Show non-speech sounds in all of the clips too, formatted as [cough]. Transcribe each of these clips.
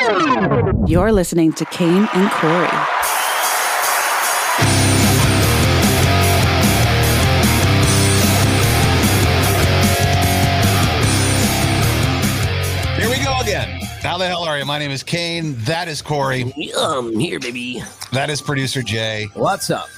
You're listening to Kane and Corey. Here we go again. How the hell are you? My name is Kane. That is Corey. Um, here, baby. That is producer Jay. What's up?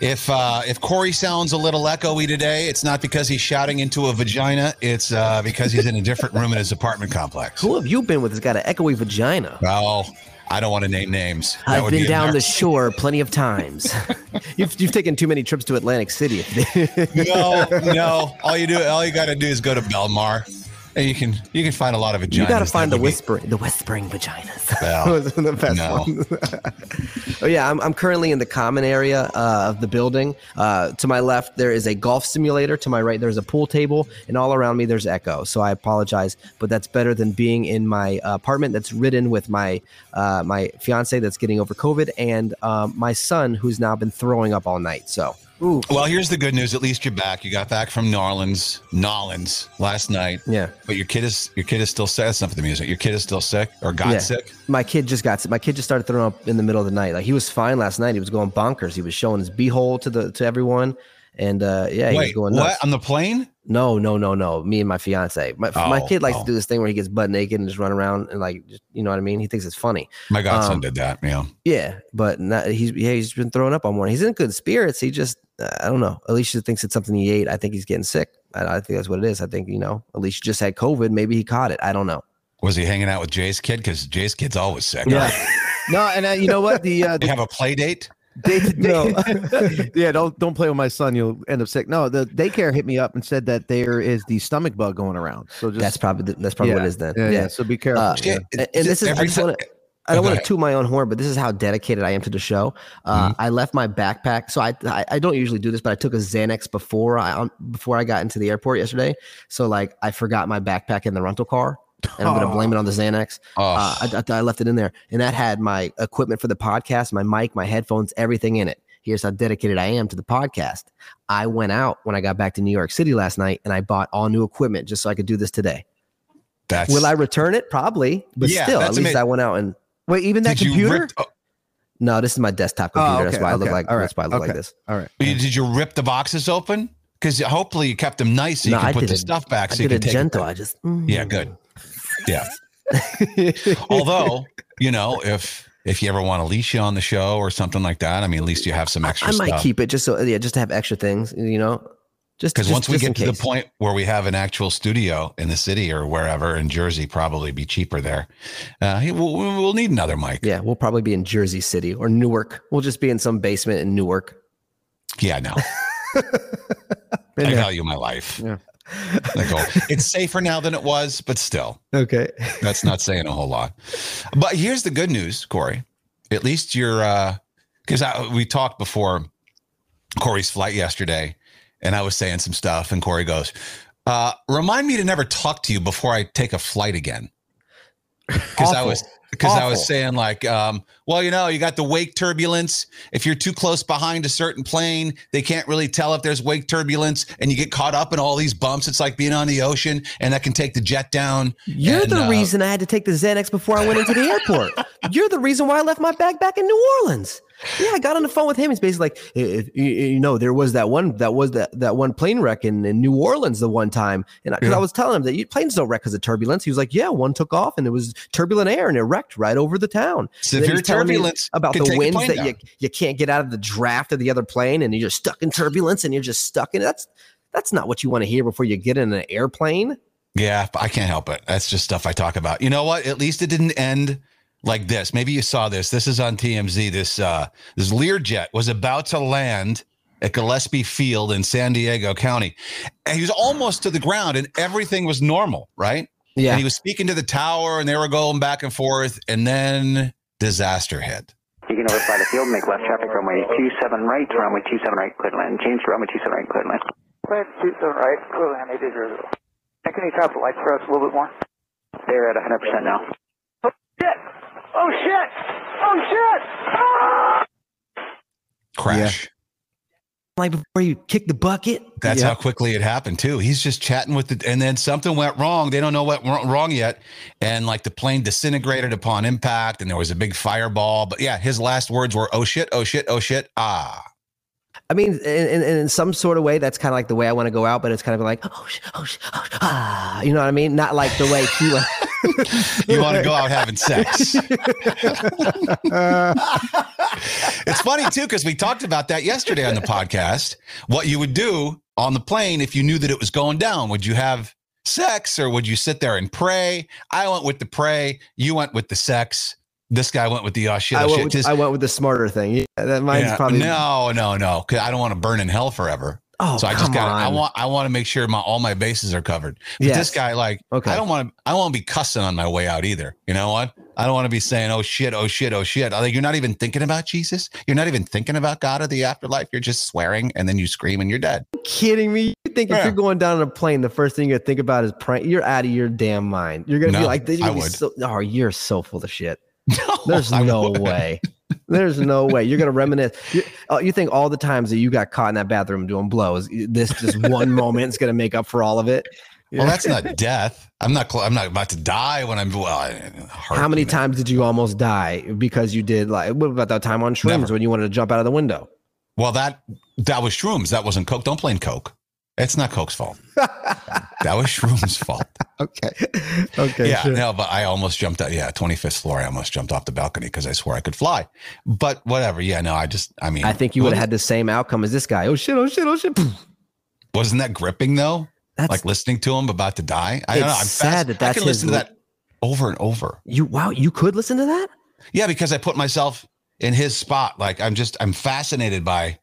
If uh, if Corey sounds a little echoey today, it's not because he's shouting into a vagina. It's uh, because he's in a different room in his apartment complex. Who have you been with that's got an echoey vagina? Well, I don't want to name names. That I've been be down the shore plenty of times. [laughs] you've, you've taken too many trips to Atlantic City. [laughs] No, no. All you do, all you got to do is go to Belmar, and you can you can find a lot of vaginas. you got to find the would be- whispering, the whispering vaginas. Well, [laughs] the best no. [laughs] oh yeah, I'm, I'm currently in the common area uh, of the building. Uh, to my left, there is a golf simulator. To my right, there's a pool table, and all around me, there's echo. So I apologize, but that's better than being in my uh, apartment that's ridden with my uh, my fiance that's getting over COVID and um, my son who's now been throwing up all night. So. Ooh. Well, here's the good news. At least you're back. You got back from New Orleans, last night. Yeah. But your kid is your kid is still sick. That's not for the music. Your kid is still sick or got Yeah. sick. My kid just got sick. My kid just started throwing up in the middle of the night. Like he was fine last night. He was going bonkers. He was showing his beehole to the to everyone, and uh, yeah, he was Wait, going what? On the plane? No, no, no, no. Me and my fiance. My, my Oh, kid likes oh. to do this thing where he gets butt naked and just run around and like, just, you know what I mean. He thinks it's funny. My godson Um, did that. Yeah. Yeah, but not, he's yeah he's been throwing up all morning. He's in good spirits. He just uh, I don't know. Alicia thinks it's something he ate. I think he's getting sick. I, I think that's what it is. I think you know Alicia just had COVID. Maybe he caught it. I don't know. Was he hanging out with Jay's kid? Because Jay's kid's always sick. Yeah. [laughs] no, and uh, you know what? The uh, They the have a play date. Day to day, [laughs] yeah, don't don't play with my son. You'll end up sick. No, the daycare hit me up and said that there is the stomach bug going around. So just That's probably the, that's probably what it is then. Yeah, yeah. So be careful. Uh, yeah. And, and this is I every just ti- want to. I don't go want to ahead. toot my own horn, but this is how dedicated I am to the show. Uh, Mm-hmm. I left my backpack, so I, I I don't usually do this, but I took a Xanax before I um, before I got into the airport yesterday. So like I forgot my backpack in the rental car, and I'm gonna blame it on the Xanax. Oh, Uh, I, I, I left it in there, and that had my equipment for the podcast, my mic, my headphones, everything in it. Here's how dedicated I am to the podcast. I went out when I got back to New York City last night, and I bought all new equipment just so I could do this today. that's. Will I return it? Probably, but Yeah, still, at least ama- I went out and Wait, even that Did computer? rip? oh, no. This is my desktop Oh, computer. that's okay, why I look like. All right, That's why I look okay. like this. All right. you- did you rip the boxes open? Because hopefully you kept them nice so you No, can I put the a- stuff back I so you can it take it gentle. back. I just. mm. Yeah, good. Yeah. Although, you know, if if you ever want Alicia on the show or something like that, I mean, at least you have some extra I might stuff. keep it just so yeah, just to have extra things. You know, just Because once we get to the point where we have an actual studio in the city or wherever in Jersey, probably be cheaper there. Uh, we'll, we'll need another mic. Yeah, we'll probably be in Jersey City or Newark. We'll just be in some basement in Newark. Yeah, no. I [laughs] value my life. Yeah. Go, it's safer now than it was, but still, Okay. that's not saying a whole lot. But here's the good news, Corey. At least you're, because we talked before Corey's flight yesterday, and I was saying some stuff, and Corey goes, uh, "Remind me to never talk to you before I take a flight again." Because I was because I was saying like, um, well, you know, you got the wake turbulence. If you're too close behind a certain plane, they can't really tell if there's wake turbulence, and you get caught up in all these bumps. It's like being on the ocean, and that can take the jet down. You're And, the uh, reason I had to take the Xanax before I went into the airport. [laughs] You're the reason why I left my bag back in New Orleans. Yeah, I got on the phone with him. He's basically like, "Eh, eh, you, know, there was that one that was that that one plane wreck in, in New Orleans the one time, and because I, Yeah. was telling him that you, planes don't wreck because of turbulence. He was like, yeah, one took off and it was turbulent air and it wrecked right over the town. Severe he's telling me turbulence about the winds that down. you you can't get out of the draft of the other plane, and you're stuck in turbulence, and you're just stuck in it. That's that's not what you want to hear before you get in an airplane. Yeah, I can't help it. That's just stuff I talk about. You know what? At least it didn't end like this. Maybe you saw this. This is on TMZ. This uh this Learjet was about to land at Gillespie Field in San Diego County. And he was almost to the ground and everything was normal, right? Yeah, And he was speaking to the tower and they were going back and forth and then disaster hit. You can notify the field, make left traffic runway 27 right, runway 27 right, clear to land. Change to runway 27 right, clear to land. Clear 27 right, clear land 800. And can you tap the lights for us a little bit more? They're at 100% now. Shit! Oh shit! Oh shit! Ah! Crash. like before you kick the bucket. That's Yeah. how quickly it happened too. He's just chatting with the, and then something went wrong. They don't know what went wrong yet, and like the plane disintegrated upon impact, and there was a big fireball. But yeah, his last words were, "Oh shit! Oh shit! Oh shit!" Ah, I mean, in, in, in some sort of way, that's kind of like the way I want to go out, but it's kind of like, oh, sh- oh, sh- oh, sh- ah, you know what I mean? Not like the way he went. [laughs] you want to go out having sex? [laughs] it's funny too because we talked about that yesterday on the podcast. What you would do on the plane if you knew that it was going down? Would you have sex or would you sit there and pray? I went with the pray. You went with the sex. This guy went with the oh shit, I, oh, went shit. with, Just- I went with the smarter thing. Yeah, that mine's yeah, probably no, no, no. Cause I don't want to burn in hell forever. Oh, so I just got. I want. I want to make sure my all my bases are covered. But Yes. this guy, like, Okay. I don't want to. I won't be cussing on my way out either. You know what? I don't want to be saying, "Oh shit! Oh shit! Oh shit!" Like you're not even thinking about Jesus. You're not even thinking about God or the afterlife. You're just swearing, and then you scream, and you're dead. kidding me? You think if you're going down on a plane, the first thing you're gonna think about is prank? You're out of your damn mind. You're gonna be like, you're I gonna would. So, oh, you're so full of shit. No, There's I no wouldn't. way. There's no way. You're gonna reminisce. You, oh, you think all the times that you got caught in that bathroom doing blows, this just one moment is gonna make up for all of it? Well, that's not death. I'm not. Cl- I'm not about to die when I'm. Well, I, How many times did you almost die because you did like what about that time on shrooms Never. when you wanted to jump out of the window? Well, that that was shrooms. That wasn't coke. Don't blame coke. It's not coke's fault. that was shrooms' fault. [laughs] Okay. Okay. yeah, no, but I almost jumped out. Yeah, 25th floor. I almost jumped off the balcony because I swore I could fly. But whatever. Yeah, no, I just, I mean, I think you would have had the same outcome as this guy. Oh shit! Oh shit! Oh shit! [laughs] Wasn't that gripping though? That's like listening to him about to die. I don't know. I'm sad fast- that I can listen to that over and over. you. Wow, you could listen to that. Yeah, because I put myself in his spot. Like I'm just, I'm fascinated by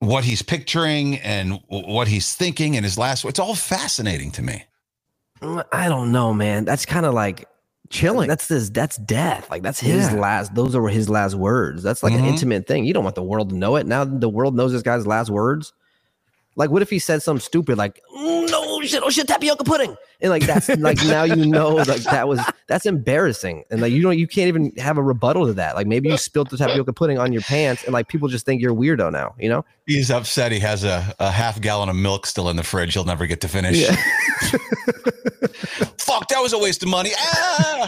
what he's picturing and what he's thinking and his last. It's all fascinating to me. Mm, I don't know, man. That's kind of like Chilling. That's this. That's death. Like that's his Yeah. last. Those are his last words. That's like an Mhm. intimate thing. You don't want the world to know it. Now the world knows this guy's last words. Like, what if he said something stupid like "Mm, "No shit, oh shit, tapioca pudding," and like that's like now you know like that was that's embarrassing, and like you don't you can't even have a rebuttal to that. Like maybe you spilled the tapioca pudding on your pants, and like people just think you're a weirdo now. You know? He's upset. He has a, a half gallon of milk still in the fridge. He'll never get to finish. Yeah. [laughs] Fuck, that was a waste of money. Ah!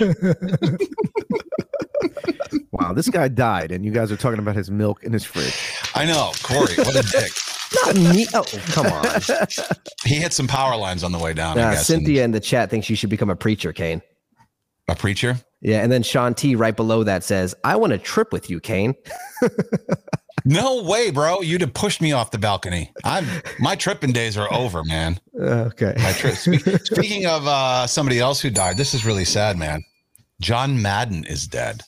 wow, this guy died, and you guys are talking about his milk in his fridge. I know, Corey. What a dick. Not me. Oh, come on. [laughs] He hit some power lines on the way down. I Nah, guess. and Cynthia in the chat thinks you should become a preacher, Kane. a preacher. Yeah, and then Sean T right below that says, "I want to trip with you, Kane." [laughs] No way, bro. You'd have pushed me off the balcony. I'm my tripping days are over, man. Okay. My trip. Spe- [laughs] speaking of uh, somebody else who died, this is really sad, man. John Madden is dead.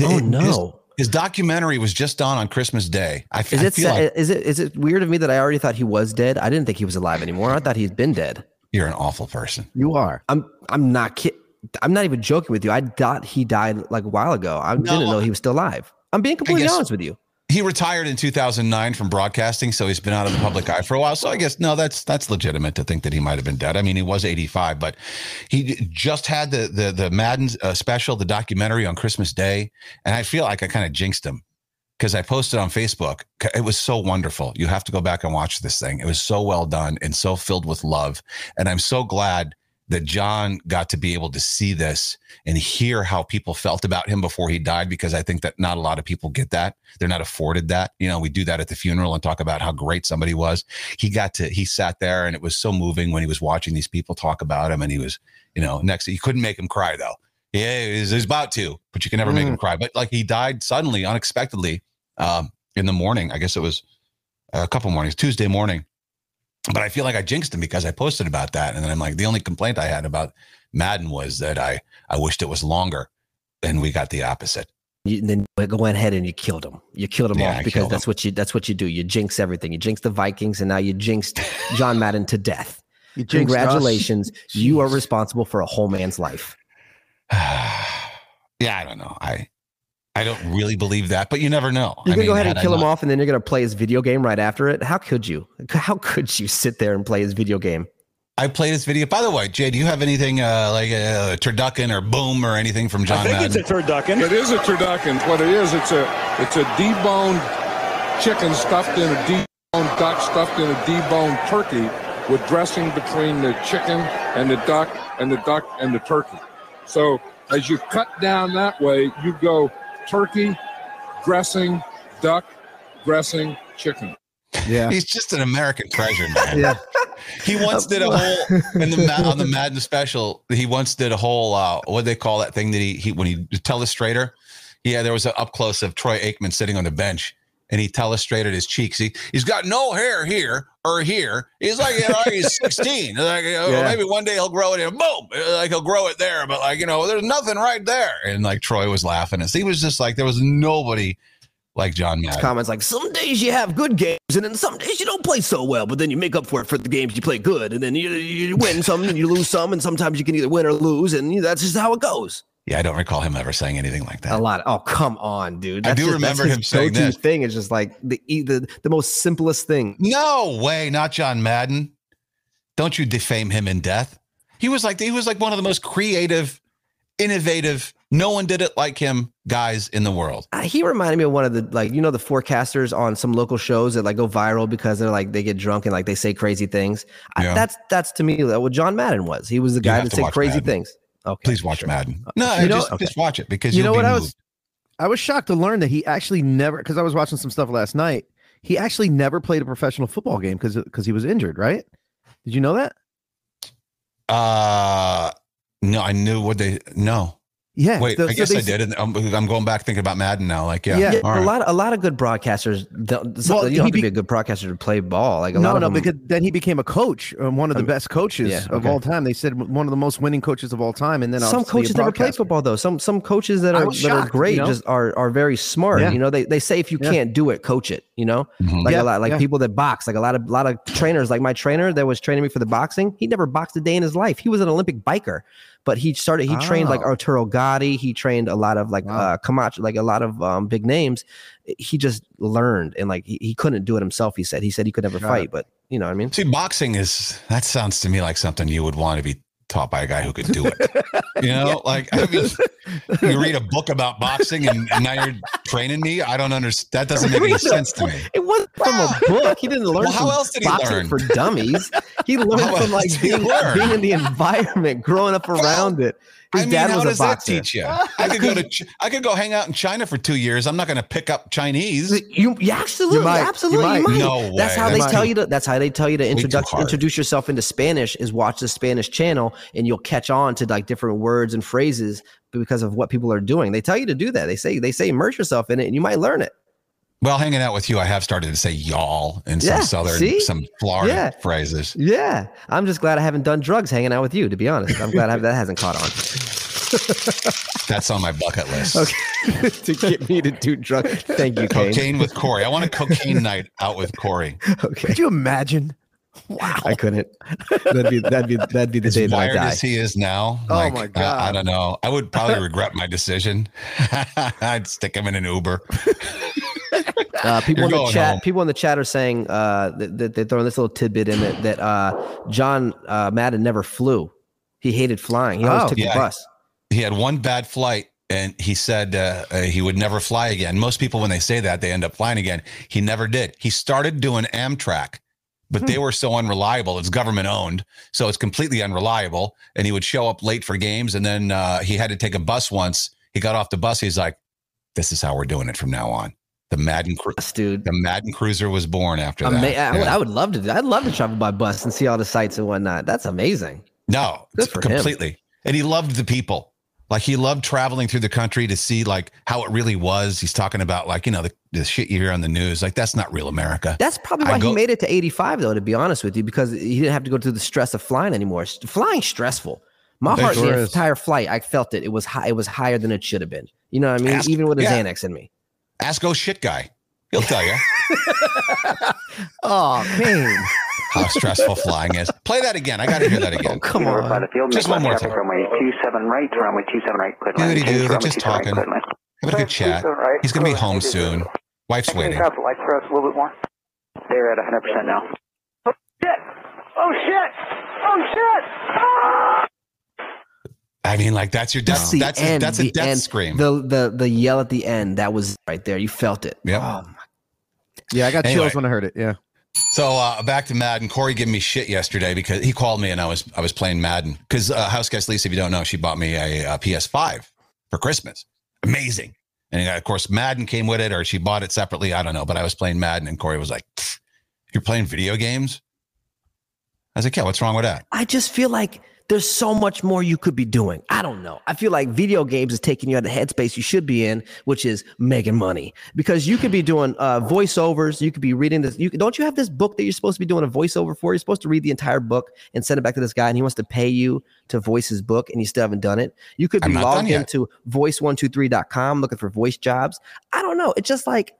Oh His- no. His documentary was just on on Christmas Day. I, Is I it feel like is it is it weird of me that I already thought he was dead? I didn't think he was alive anymore. I thought he'd been dead. you're an awful person. You are. I'm I'm not kid. I'm not even joking with you. I thought he died like a while ago. I didn't know he was still alive. I'm being completely guess- honest with you. He retired in 2009 from broadcasting, so he's been out of the public eye for a while. So I guess no, that's that's legitimate to think that he might have been dead. I mean, he was 85, but he just had the the the Madden uh, special, the documentary on Christmas Day, and I feel like I kind of jinxed him because I posted on Facebook. It was so wonderful. You have to go back and watch this thing. It was so well done and so filled with love, and I'm so glad that John got to be able to see this and hear how people felt about him before he died because I think that not a lot of people get that. They're not afforded that. You know, we do that at the funeral and talk about how great somebody was. He got to he sat there and it was so moving when he was watching these people talk about him and he was, you know, next he couldn't make him cry though. Yeah, he was, he was about to, but you can never make him cry. But like he died suddenly, unexpectedly, um, in the morning. I guess it was a couple mornings, Tuesday morning. But I feel like I jinxed him because I posted about that. And then I'm like, the only complaint I had about Madden was that I I wished it was longer. And we got the opposite. You, then go ahead and you killed him. You killed him Yeah, I because killed that's what you that's what you do. You jinx everything. You jinx the Vikings, and now you jinxed [laughs] John Madden to death. You jinxed us. Congratulations, you are responsible for a whole man's life. [sighs] yeah, I don't know. I I don't really believe that, but you never know. You're I gonna mean, go ahead and had I kill him not- off, and then you're gonna play his video game right after it. How could you? [laughs] How could you sit there and play his video game? I played his video. By the way, Jay, do you have anything uh, like a turducken or boom or anything from John I think Madden? it's a turducken. It is a turducken. What it is, it's a it's a deboned chicken stuffed in a deboned duck stuffed in a deboned turkey with dressing between the chicken and the duck and the duck and the turkey. So as you cut down that way, you go turkey, dressing, duck, dressing, chicken. Yeah. He's just an American treasure, man. [laughs] Yeah. He once did a whole in the on the [laughs] Madden special. He once did a whole uh, what they call that thing that he he when he telestrator. Yeah, there was an up close of Troy Aikman sitting on the bench, and he telestrated his cheeks. He he's got no hair here or here. He's like you know, he's [laughs] sixteen. Like you know, Yeah. maybe one day he'll grow it in. Boom, like he'll grow it there, but like you know, there's nothing right there. And like Troy was laughing, and he was just like there was nobody like John Madden. Comments like some days you have good games and then some days you don't play so well, but then you make up for it for the games you play good, and then you, you win some and you lose some, and sometimes you can either win or lose, and that's just how it goes. Yeah, I don't recall him ever saying anything like that. A lot. oh, come on, dude. I do just- remember him saying this. Thing is just like the the the most simplest thing. No way, not John Madden. Don't you defame him in death. He was like he was like one of the most creative, innovative. No one did it like him, guys in the world. Uh, he reminded me of one of the like you know the forecasters on some local shows that like go viral because they're like they get drunk and like they say crazy things. I- that's that's to me what John Madden was. He was the guy that said crazy Madden. things. Okay, Please watch sure. Madden. No, You know- just, just watch it because You know what I moved. was I was shocked to learn that he actually never because I was watching some stuff last night. He actually never played a professional football game because because he was injured, right? Did you know that? Uh, no, I knew what they. No, Yeah. wait, so- I so guess they I did. And I'm, I'm going back thinking about Madden now. Like, yeah, Yeah, all a lot a lot of good broadcasters. Well, you don't have to be- be a good broadcaster to play ball. Like a lot No, of no, them, because then he became a coach, um, one of the Um, best coaches yeah, of okay. all time. They said one of the most winning coaches of all time, and then some coaches never played football though. Some some coaches that are that are great you know? just are are very smart. Yeah. You know, they they say if you Yeah. can't do it, coach it. You know, Mhm. like a lot like people that box, like a lot of lot of trainers. Like my trainer that was training me for the boxing, he never boxed a day in his life. He was an Olympic biker, but he started. He trained like Oh. Arturo Gatti. He trained a lot of like Wow. uh Camacho, like a lot of um, big names. He just learned and like he, he couldn't do it himself. He said he said he could never fight, but you know what I mean. See, boxing is that sounds to me like something you would want to be taught by a guy who could do it. You know, [laughs] like I mean, you read a book about boxing and, and now you're training me. I don't understand. That doesn't make any sense to me. It wasn't from a book. He didn't [laughs] learn. Well, how else did he boxing learn? for dummies? He learned How from like being, being in the environment, growing up around it. His I mean, dad how does a that teach you? [laughs] I could go to Ch- I could go hang out in China for two years. I'm not going to pick up Chinese. You, you absolutely, You might. You absolutely, might. you might. No That's way. how they That's tell you to. That's how they tell you to introduce introduce yourself into Spanish. Is watch the Spanish channel, and you'll catch on to like different words and phrases because of what people are doing. They tell you to do that. They say they say immerse yourself in it, and you might learn it. Well, hanging out with you, I have started to say y'all and some Yeah, southern, see? some Florida Yeah. phrases. Yeah, I'm just glad I haven't done drugs hanging out with you. To be honest, I'm glad I, that hasn't caught on. [laughs] That's on my bucket list. Okay, [laughs] to get me to do drugs. Thank you, Kane. Cocaine with Corey. I want a cocaine [laughs] night out with Corey. Okay, Could you imagine? Wow. I couldn't. That'd be that'd be that'd be the As day that I die. as he is now, Oh like, my I- I, don't know. I would probably regret my decision. I'd stick him in an Uber. Uh, people You're in the chat, home. people in the chat are saying uh, that, that they're throwing this little tidbit in it that uh, John uh, Madden never flew. He hated flying. He always Oh, took yeah. the bus. He had one bad flight, and he said uh, uh, he would never fly again. Most people, when they say that, they end up flying again. He never did. He started doing Amtrak, but they were so unreliable. It's government owned, so it's completely unreliable. And he would show up late for games, and then uh, he had to take a bus once. He got off the bus. He's like, "This is how we're doing it from now on." The Madden, cru- Bus, dude. the Madden Cruiser was born after Ama- that. I, would, Yeah. I would love to. I'd love to travel by bus and see all the sights and whatnot. That's amazing. No, Good for him. completely. And he loved the people. Like he loved traveling through the country to see like how it really was. He's talking about like, you know, the, the shit you hear on the news. Like that's not real America. That's probably I why go- he made it to 85, though. To be honest with you, because he didn't have to go through the stress of flying anymore. Flying stressful. My heart, sure the is. entire flight, I felt it. It was high. It was higher than it should have been. You know what I mean? Ask- Even with a yeah. Xanax in me. Ask oh shit guy. He'll tell you [laughs] Oh, man. how stressful flying is. Play that again. I got to hear that Oh, again. come Over by on. the field, Just one more left traffic time. runway 27 right, runway 27 right, clear to land. Doody-doo, Change they're just 27 right, talking. clear. Have a good chat. Right, He's going to be home land. soon. Wife's Can waiting. top the lights for us a little bit more? They're at 100% now. Oh shit! Oh shit! Oh shit! Ah! I mean, like that's your death. That's a, end. that's a death end. scream. The the the yell at the end. That was right there. You felt it. Yeah. Oh, Yeah, I got Anyway. chills when I heard it. Yeah. So uh, back to Madden. Corey gave me shit yesterday because he called me and I was I was playing Madden because uh, house guest Lisa, if you don't know, she bought me a, uh PS5 for Christmas. Amazing. And uh, of course, Madden came with it, or she bought it separately. I don't know, but I was playing Madden, and Corey was like, "You're playing video games?" I was like, "Yeah, what's wrong with that?" I just feel like there's so much more you could be doing. I don't know. I feel like video games is taking you out of the headspace you should be in, which is making money. Because you could be doing uh, voiceovers. You could be reading this. You don't you have this book that you're supposed to be doing a voiceover for? You're supposed to read the entire book and send it back to this guy, and he wants to pay you to voice his book, and you still haven't done it. You could be logged into voice123.com looking for voice jobs. I don't know. It's just like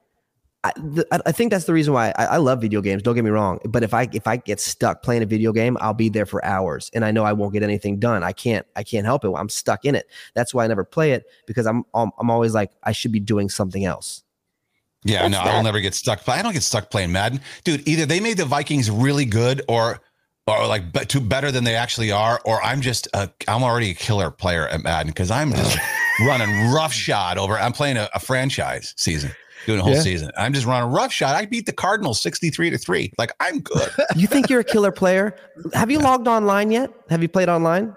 I, th- I I think that's the reason why I, I love video games. Don't get me wrong, but if I if I get stuck playing a video game, I'll be there for hours, and I know I won't get anything done. I can't I can't help it. I'm stuck in it. That's why I never play it because I'm I'm, I'm always like I should be doing something else. Yeah, What's no, that? I'll never get stuck. But I don't get stuck playing Madden, dude. Either they made the Vikings really good, or or like be- to better than they actually are, or I'm just a, I'm already a killer player at Madden because I'm just [laughs] running roughshod over. I'm playing a, a franchise season, doing a whole Yeah. season. I'm just running rough shot. I beat the Cardinals 63 to three. Like I'm good. [laughs] You think you're a killer player? Have you logged online yet? Have you played online?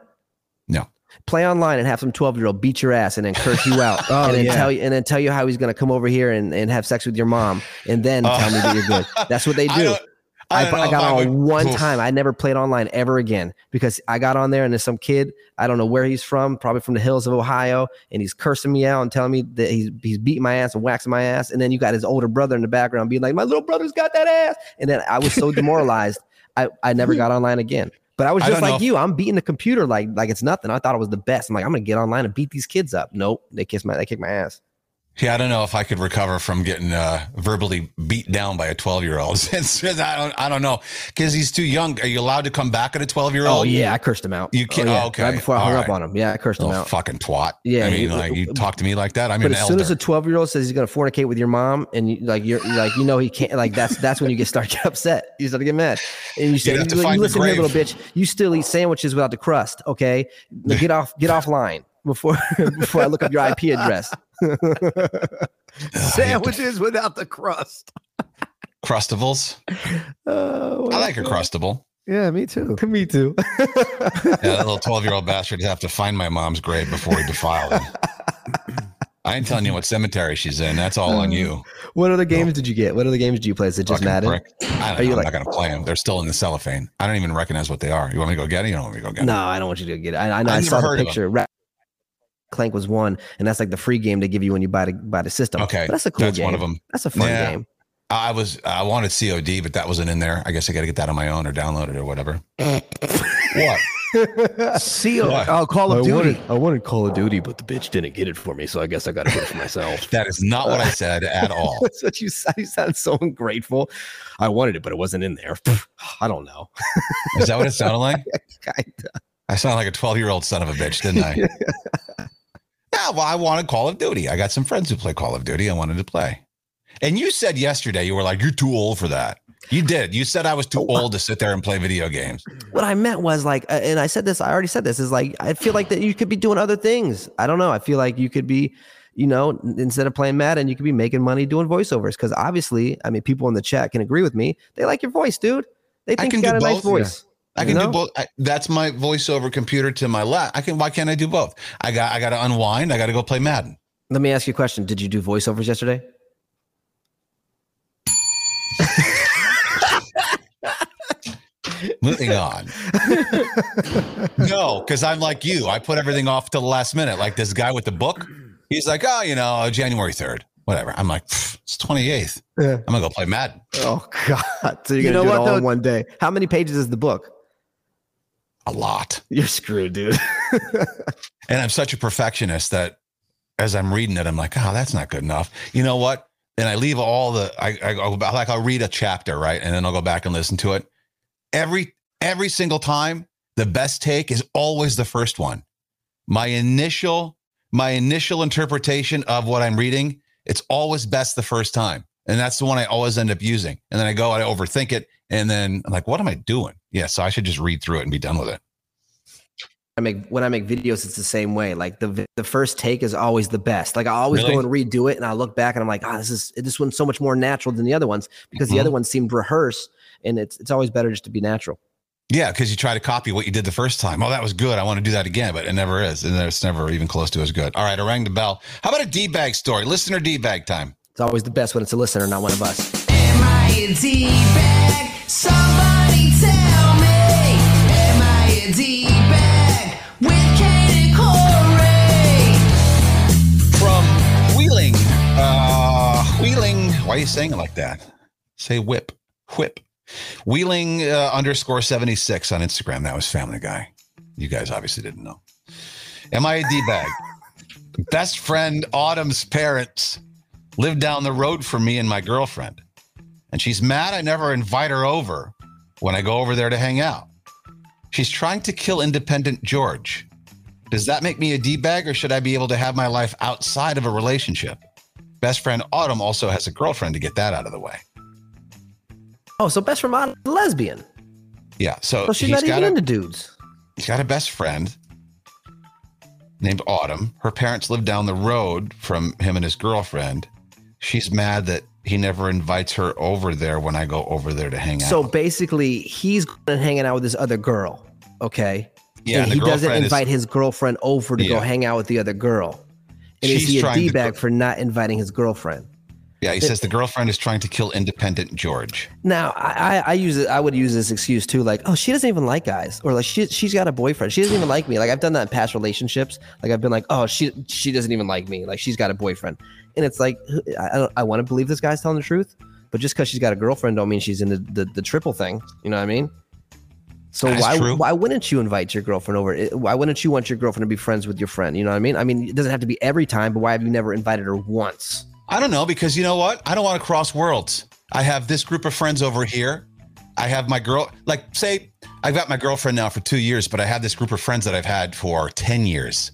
No. Play online and have some 12 year old beat your ass and then curse you out [laughs] Oh, and then yeah. tell you and then tell you how he's gonna come over here and, and have sex with your mom and then Oh. tell me that you're good. That's what they [laughs] do. I, don't I got on would- one Oof. time. I never played online ever again because I got on there and there's some kid. I don't know where he's from, probably from the hills of Ohio, and he's cursing me out and telling me that he's he's beating my ass and waxing my ass. And then you got his older brother in the background being like, "My little brother's got that ass." And then I was so demoralized, I I never [laughs] got online again. But I was just know like you. I'm beating the computer like like it's nothing. I thought it was the best. I'm like, I'm gonna get online and beat these kids up. Nope, they kiss my they kick my ass. Yeah, I don't know if I could recover from getting uh, verbally beat down by a 12 year old. [laughs] I don't, I don't know because he's too young. Are you allowed to come back at a 12 year old? Oh yeah, I cursed him out. You can't- Oh, yeah. oh, okay. Right before I hung up on him. Yeah, I cursed him Oh, out. fucking twat. Yeah, I mean, you- like you talk to me like that. I mean, But as soon as a 12 year old says he's gonna fornicate with your mom, and you like you're like you know he can't like that's that's when you get start get upset. You start to get mad, and you say, You'd you, "Listen here, little bitch. You still eat sandwiches without the crust, okay? Now get off get offline before [laughs] before I look up your IP address." [laughs] Sandwiches without the crust. Crustables. [laughs] Oh, I like a crustable. Yeah, me too. [laughs] Me too. Yeah, that little 12 year old bastard have to find my mom's grave before he defiled it. I ain't telling you what cemetery she's in. That's all on mm. you. what other games did you get? What other games did you play? Is it just fucking Madden? prick. I Are don't you know. I'm like- not going to play them. They're still in the cellophane. I don't even recognize what they are. You want me to go get it? You don't want me to go get it? No, I don't want you to get it. I, I know. I I've saw never the heard of picture. Ra- Clank was one, and that's like the free game they give you when you buy the buy the system. Okay, But that's a cool that's game. one of them. That's a fun Yeah. game. I was I wanted COD, but that wasn't in there. I guess I got to get that on my own or download it or whatever. [laughs] what? See, What? oh, Call of Duty. I wanted Call of Duty, but the bitch didn't get it for me, so I guess I got to get it for myself. [laughs] That is not what I [laughs] said at all. That's what you sound. You sound so ungrateful. I wanted it, but it wasn't in there. [sighs] I don't know. Is that what it sounded like? Kinda. I sound like a 12 year old son of a bitch, didn't I? Yeah, well, I wanted Call of Duty. I got some friends who play Call of Duty. I wanted to play. And you said yesterday, you were like, you're too old for that. You did. You said I was too old to sit there and play video games. What I meant was like, uh, and I said this. I already said this. Is like I feel like that you could be doing other things. I don't know. I feel like you could be, you know, instead of playing Madden, you could be making money doing voiceovers. Because obviously, I mean, people in the chat can agree with me. They like your voice, dude. They think you got a do nice both, voice. I You can know? do both. I, that's my voiceover computer to my left. I can. Why can't I do both? I got. I got to unwind. I got to go play Madden. Let me ask you a question. Did you do voiceovers yesterday? Moving on. no, because I'm like you. I put everything off to the last minute. Like this guy with the book. He's like, oh, you know, uh, January 3rd, whatever. I'm like, it's 28th. Yeah. I'm going to go play Madden. Oh [laughs] God! So you're You gonna know do it what, all in one day. How many pages is the book? A lot. You're screwed, dude. [laughs] And I'm such a perfectionist that as I'm reading it, I'm like, oh, that's not good enough. You know what? And I leave all the, I, I go back, like I'll read a chapter, right? And then I'll go back and listen to it. Every, every single time, the best take is always the first one. My initial, my initial interpretation of what I'm reading, it's always best the first time. And that's the one I always end up using. And then I go, I overthink it. And then I'm like, what am I doing? Yeah. So I should just read through it and be done with it. I make when I make videos, it's the same way. Like the the first take is always the best. Like I always Really? go and redo it, and I look back and I'm like, ah, this is this one's so much more natural than the other ones because Mm-hmm. the other ones seemed rehearsed, and it's it's always better just to be natural. Yeah, because you try to copy what you did the first time. Oh, that was good. I want to do that again, but it never is. And it's never even close to as good. All right, I rang the bell. How about a D bag story? Listener D bag time. It's always the best when it's a listener, not one of us. Am I a D-bag? Somebody tell Are you saying it like that? Say whip. Whip. Wheeling uh, underscore 76 on Instagram. That was Family Guy. You guys obviously didn't know. Am I a D bag? Best friend Autumn's parents live down the road from me and my girlfriend. And she's mad I never invite her over when I go over there to hang out. She's trying to kill independent George. Does that make me a D bag or should I be able to have my life outside of a relationship? Best friend Autumn also has a girlfriend to get that out of the way. Oh, so best friend Autumn lesbian. Yeah. So So she's he's not got even a, into dudes. he's got a best friend named Autumn. Her parents live down the road from him and his girlfriend. She's mad that he never invites her over there when I go over there to hang So out. So basically, he's hanging out with this other girl. Okay. Yeah, and he doesn't girlfriend is- invite his girlfriend over to go hang out with the other girl. And is She's he a trying bag for not inviting his girlfriend? Yeah, he says the girlfriend is trying to kill independent George. Now, I, I, I use it. I would use this excuse too, like, oh, she doesn't even like guys, or like she she's got a boyfriend. She doesn't even like me. Like I've done that in past relationships. Like I've been like, oh, she she doesn't even like me. Like she's got a boyfriend, and it's like I I, don't, I want to believe this guy's telling the truth, but just because she's got a girlfriend, don't mean she's into the, the triple thing. You know what I mean? So That's why true. why wouldn't you invite your girlfriend over? Why wouldn't you want your girlfriend to be friends with your friend? You know what I mean? I mean, it doesn't have to be every time, but why have you never invited her once? I don't know because you know what? I don't want to cross worlds. I have this group of friends over here. I have my girl, like, say, I've got my girlfriend now for two years, but I have this group of friends that I've had for 10 years.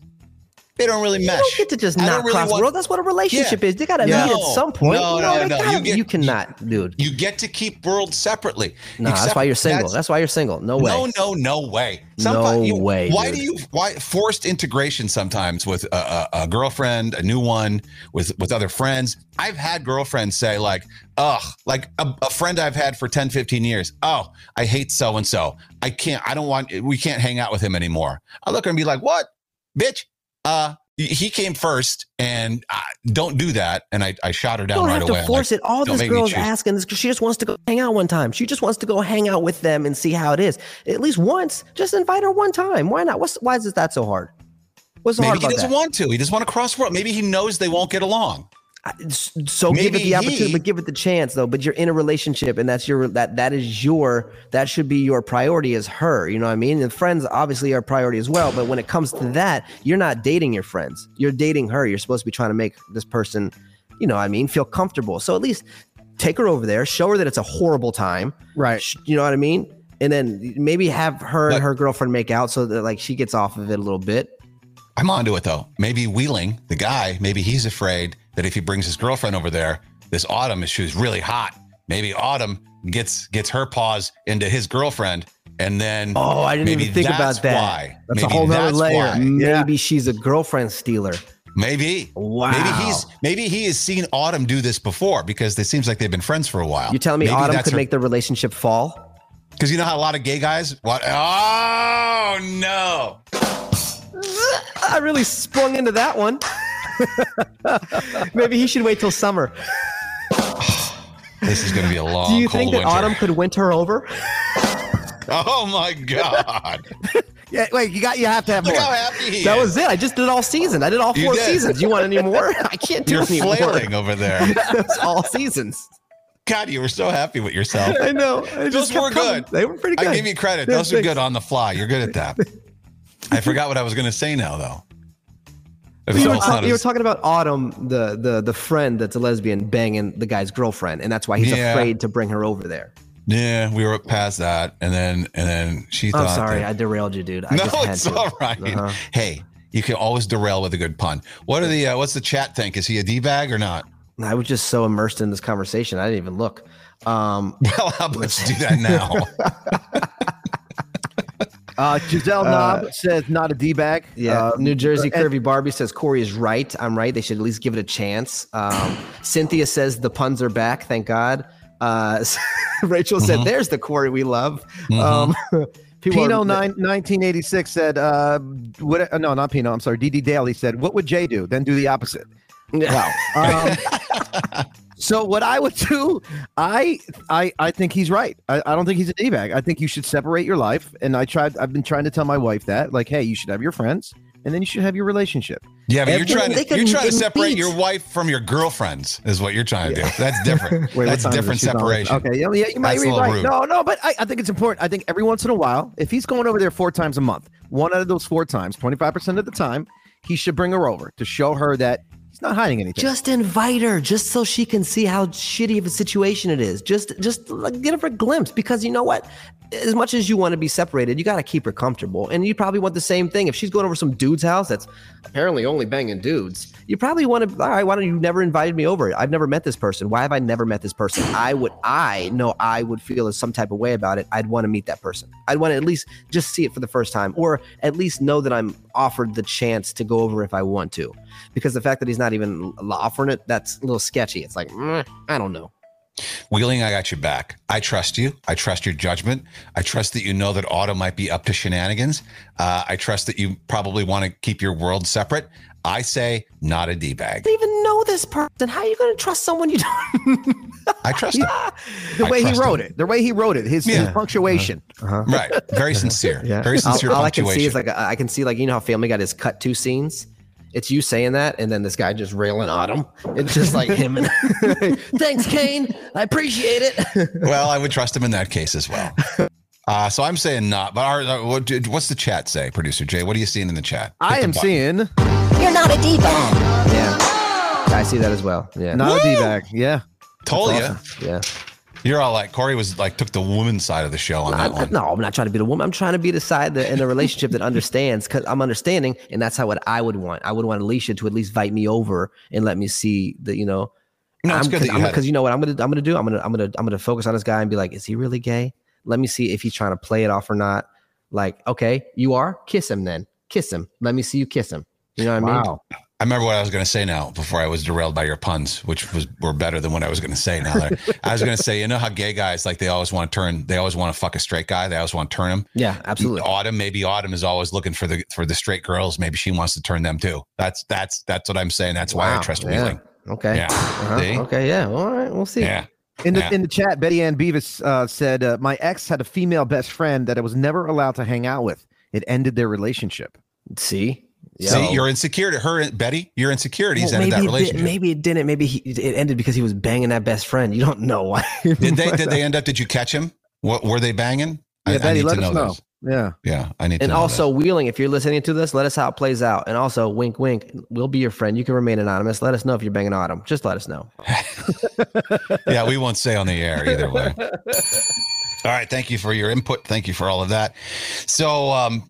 They don't really You mesh. don't get to just I not really cross want- world. That's what a relationship Yeah. is. They gotta Yeah. meet at some point. No, you know, no, no. gotta- You you, get- cannot, dude. You get to keep worlds separately. No, that's why you're single. that's- That's, why you're single. No way. No, no, no way. No you- way, Why dude. do you? Why forced integration sometimes with a, a, a girlfriend, a new one, with with other friends? I've had girlfriends say like, "Ugh," like a, a friend I've had for 10, 15 years. Oh, I hate so and so. I can't. I don't want. We can't hang out with him anymore. I look and be like, "What, bitch? Uh." He came first, and uh, don't do that. And I, I shot her down don't right have to I'm force like, it. All "Don't this girl's choose." asking is 'cause she just wants to go hang out one time. She just wants to go hang out with them and see how it is. At least once. Just invite her one time. Why not? What's why is it that so hard? What's so Maybe hard he doesn't that? want to. He doesn't want to cross world. Maybe he knows they won't get along. So give it Maybe the opportunity, he- but give it the chance though. But you're in a relationship, and that's your that that is your that should be your priority is her. You know what I mean? And friends obviously are priority as well. But when it comes to that, you're not dating your friends. You're dating her. You're supposed to be trying to make this person, you know, what I mean, feel comfortable. So at least take her over there, show her that it's a horrible time. Right. You know what I mean? And then maybe have her But- and her girlfriend make out so that like she gets off of it a little bit. I'm onto it though. Maybe Wheeling, the guy, maybe he's afraid that if he brings his girlfriend over there, this Autumn, she was really hot. Maybe Autumn gets gets her paws into his girlfriend, and then Oh, I didn't even think about that. Why. That's maybe a whole nother layer. why. Maybe she's a girlfriend stealer. Maybe. Wow. Maybe he's maybe he has seen Autumn do this before because it seems like they've been friends for a while. You're telling me maybe Autumn that's could make the relationship fall? because you know how a lot of gay guys what oh no I really sprung into that one. [laughs] Maybe he should wait till summer. this is going to be a long Do you think that winter. Autumn could winter over? oh my god [laughs] Yeah, wait, you got you have to have look more. how happy he That was it. I just did all season. I did all You four did. seasons. You want any [laughs] more? I can't do You're flailing over there. That's all seasons. God, you were so happy with yourself. I know. I Those were coming. good. They were pretty good. I give you credit. Yeah, Those are good on the fly. You're good at that. I forgot what I was going to say now, though. You were, not you were talking about Autumn, the the the friend that's a lesbian banging the guy's girlfriend, and that's why he's Yeah. afraid to bring her over there. yeah, we were past that, and then and then she I'm thought. sorry, that- I derailed you, dude. I no, it's to. all right. Uh-huh. Hey, you can always derail with a good pun. What are the uh, what's the chat think? Is he a d bag or not? I was just so immersed in this conversation, I didn't even look. Um, [laughs] Well, how about you do that now? [laughs] Uh, Giselle Uh, Knob says not a d bag. Yeah, Uh, New Jersey and- Curvy Barbie says Corey is right. I'm right. They should at least give it a chance. Um, Cynthia says the puns are back. Thank God. Uh, [laughs] Rachel said, Mhm. "There's the Corey we love." Mhm. Um, [laughs] Pino are- nine, 1986 said, uh, what, uh, no, not Pino. I'm sorry. DD Daly said, what would Jay do? Then do the opposite. [laughs] Wow. Um, so what I would [laughs] do, I I I think he's right. I, I don't think he's a d-bag. I think you should separate your life. And I tried. I've been trying to tell my wife that, like, hey, you should have your friends, and then you should have your relationship. Yeah, but you're Every- trying to you're trying to separate meet. your wife from your girlfriends is what you're trying to do. That's different. [laughs] Wait, That's time is it? different She's on- separation. Okay, yeah, yeah, you might That's be right. rude. No, no, but I, I think it's important. I think every once in a while, if he's going over there four times a month, one out of those four times, 25% of the time, he should bring her over to show her that he's not hiding anything. Just invite her, just so she can see how shitty of a situation it is. Just, just get her a glimpse, because you know what? As much as you want to be separated, you got to keep her comfortable, and you probably want the same thing. If she's going over some dude's house that's apparently only banging dudes, you probably want to. All right, why don't you never invited me over? I've never met this person. Why have I never met this person? I would, I know I would feel some type of way about it. I'd want to meet that person. I'd want to at least just see it for the first time, or at least know that I'm offered the chance to go over if I want to because the fact that he's not even offering it, that's a little sketchy. It's like, mm, I don't know. Wheeling, I got your back. I trust you. I trust your judgment. I trust that you know that Autumn might be up to shenanigans. Uh, I trust that you probably want to keep your world separate. I say not a D bag. I don't even know this person. How are you going to trust someone you don't? [laughs] I trust him. the I way he wrote him. it, the way he wrote it, his, his Yeah. punctuation. Right. Very [laughs] sincere. Yeah. Very all, sincere all I can punctuation. see is like a, I can see like you know how Family Guy has cut two scenes. It's you saying that, and then this guy just railing on him. It's just like him and [laughs] thanks, Kane. I appreciate it. [laughs] well, I would trust him in that case as well. Uh, so I'm saying not. But our, uh, what, what's the chat say, producer Jay? What are you seeing in the chat? I Hit the am button. seeing You're not a diva. yeah, I see that as well. Yeah, not a d-bag. Yeah. Told you. Yeah. You're all like Corey was like took the woman's side of the show on I- that one. no, I'm not trying to be the woman. I'm trying to be the side that, in a relationship that understands because I'm understanding, and that's how what I would want. I would want Alicia to at least invite me over and let me see the, you know, No, it's I'm, good that you because you know what I'm gonna I'm gonna do. I'm gonna I'm gonna I'm gonna focus on this guy and be like, is he really gay? Let me see if he's trying to play it off or not. Like, okay, you are. Kiss him then. Kiss him. Let me see you kiss him. You know what I mean? Wow. I remember what I was going to say now before I was derailed by your puns, which was were better than what I was going to say. Now that [laughs] I was going to say, you know how gay guys like they always want to turn, they always want to fuck a straight guy. They always want to turn him. Yeah, absolutely. Autumn, maybe Autumn is always looking for the for the straight girls. Maybe she wants to turn them too. That's that's that's what I'm saying. That's why I trust yeah. Wheeling. Okay. Yeah. Uh-huh. Okay. Yeah. All right. We'll see. Yeah. In the Yeah. in the chat, Betty Ann Beavis uh, said, uh, "My ex had a female best friend that I was never allowed to hang out with. It ended their relationship." See. Yeah. See, your insecurity, her and Betty, your insecurities Well, ended maybe, that it did, relationship. maybe it didn't. Maybe he, it ended because he was banging that best friend. You don't know why. [laughs] Did they did they end up? Did you catch him? What were they banging? Yeah, Betty, need let to us know. this. Yeah. Yeah, I need to And know also, Wheeling, if you're listening to this, let us how it plays out. And also, wink, wink, we'll be your friend. You can remain anonymous. Let us know if you're banging Autumn. Just let us know. [laughs] Yeah, we won't say on the air either way. [laughs] All right, thank you for your input. Thank you for all of that. So, um,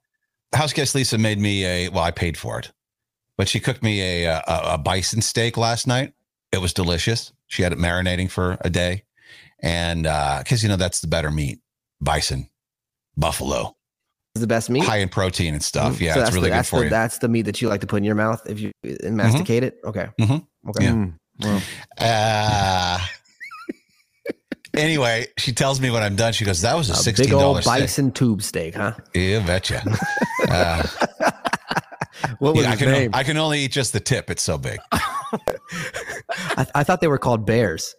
house guest Lisa made me a well, I paid for it, but she cooked me a a, a bison steak last night. It was delicious. She had it marinating for a day, and because you know that's the better meat, bison, buffalo, It's the best meat. high in protein and stuff. Mm, Yeah, so it's really the, good that's for the, you. That's the meat that you like to put in your mouth if you and masticate it. Okay. Mhm. Okay. Yeah. Mm, well, Uh, anyway, she tells me when I'm done, she goes, "That was a A sixteen dollars steak." bison tube steak, huh? Yeah, betcha. [laughs] Uh, [laughs] what was yeah, I can name? I can only eat just the tip. It's so big. [laughs] I, I thought they were called bears.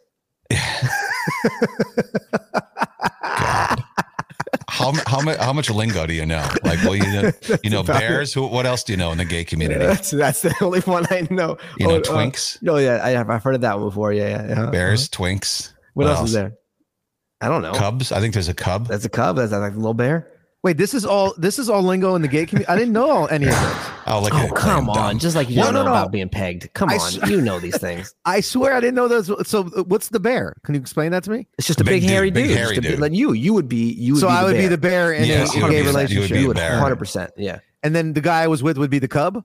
How how much how much lingo do you know? Like, well, you know, [laughs] you know bears. Who, what else do you know in the gay community? That's that's the only one I know. You know, Oh, uh, twinks, No, yeah, I have. I've heard of that one before. Yeah, yeah. yeah. bears, twinks. What, else, is there? I don't know. Cubs. I think there's a cub. That's a cub. That's like a little bear. Wait, this is all this is all lingo in the gay community. I didn't know all, any of this. Oh, look Oh, come I'm dumb. on. Just like you don't no, know no. about being pegged. Come I on. s- you know these things. [laughs] I swear I didn't know those. So, what's the bear? Can you explain that to me? It's just a Big big, dude, hairy big dude. hairy Just a big- dude. Like you, you would be. You would so be I would be the bear in Yes, a, a gay be the- you would relationship, be You would 100. percent Yeah. and then the guy I was with would be the cub.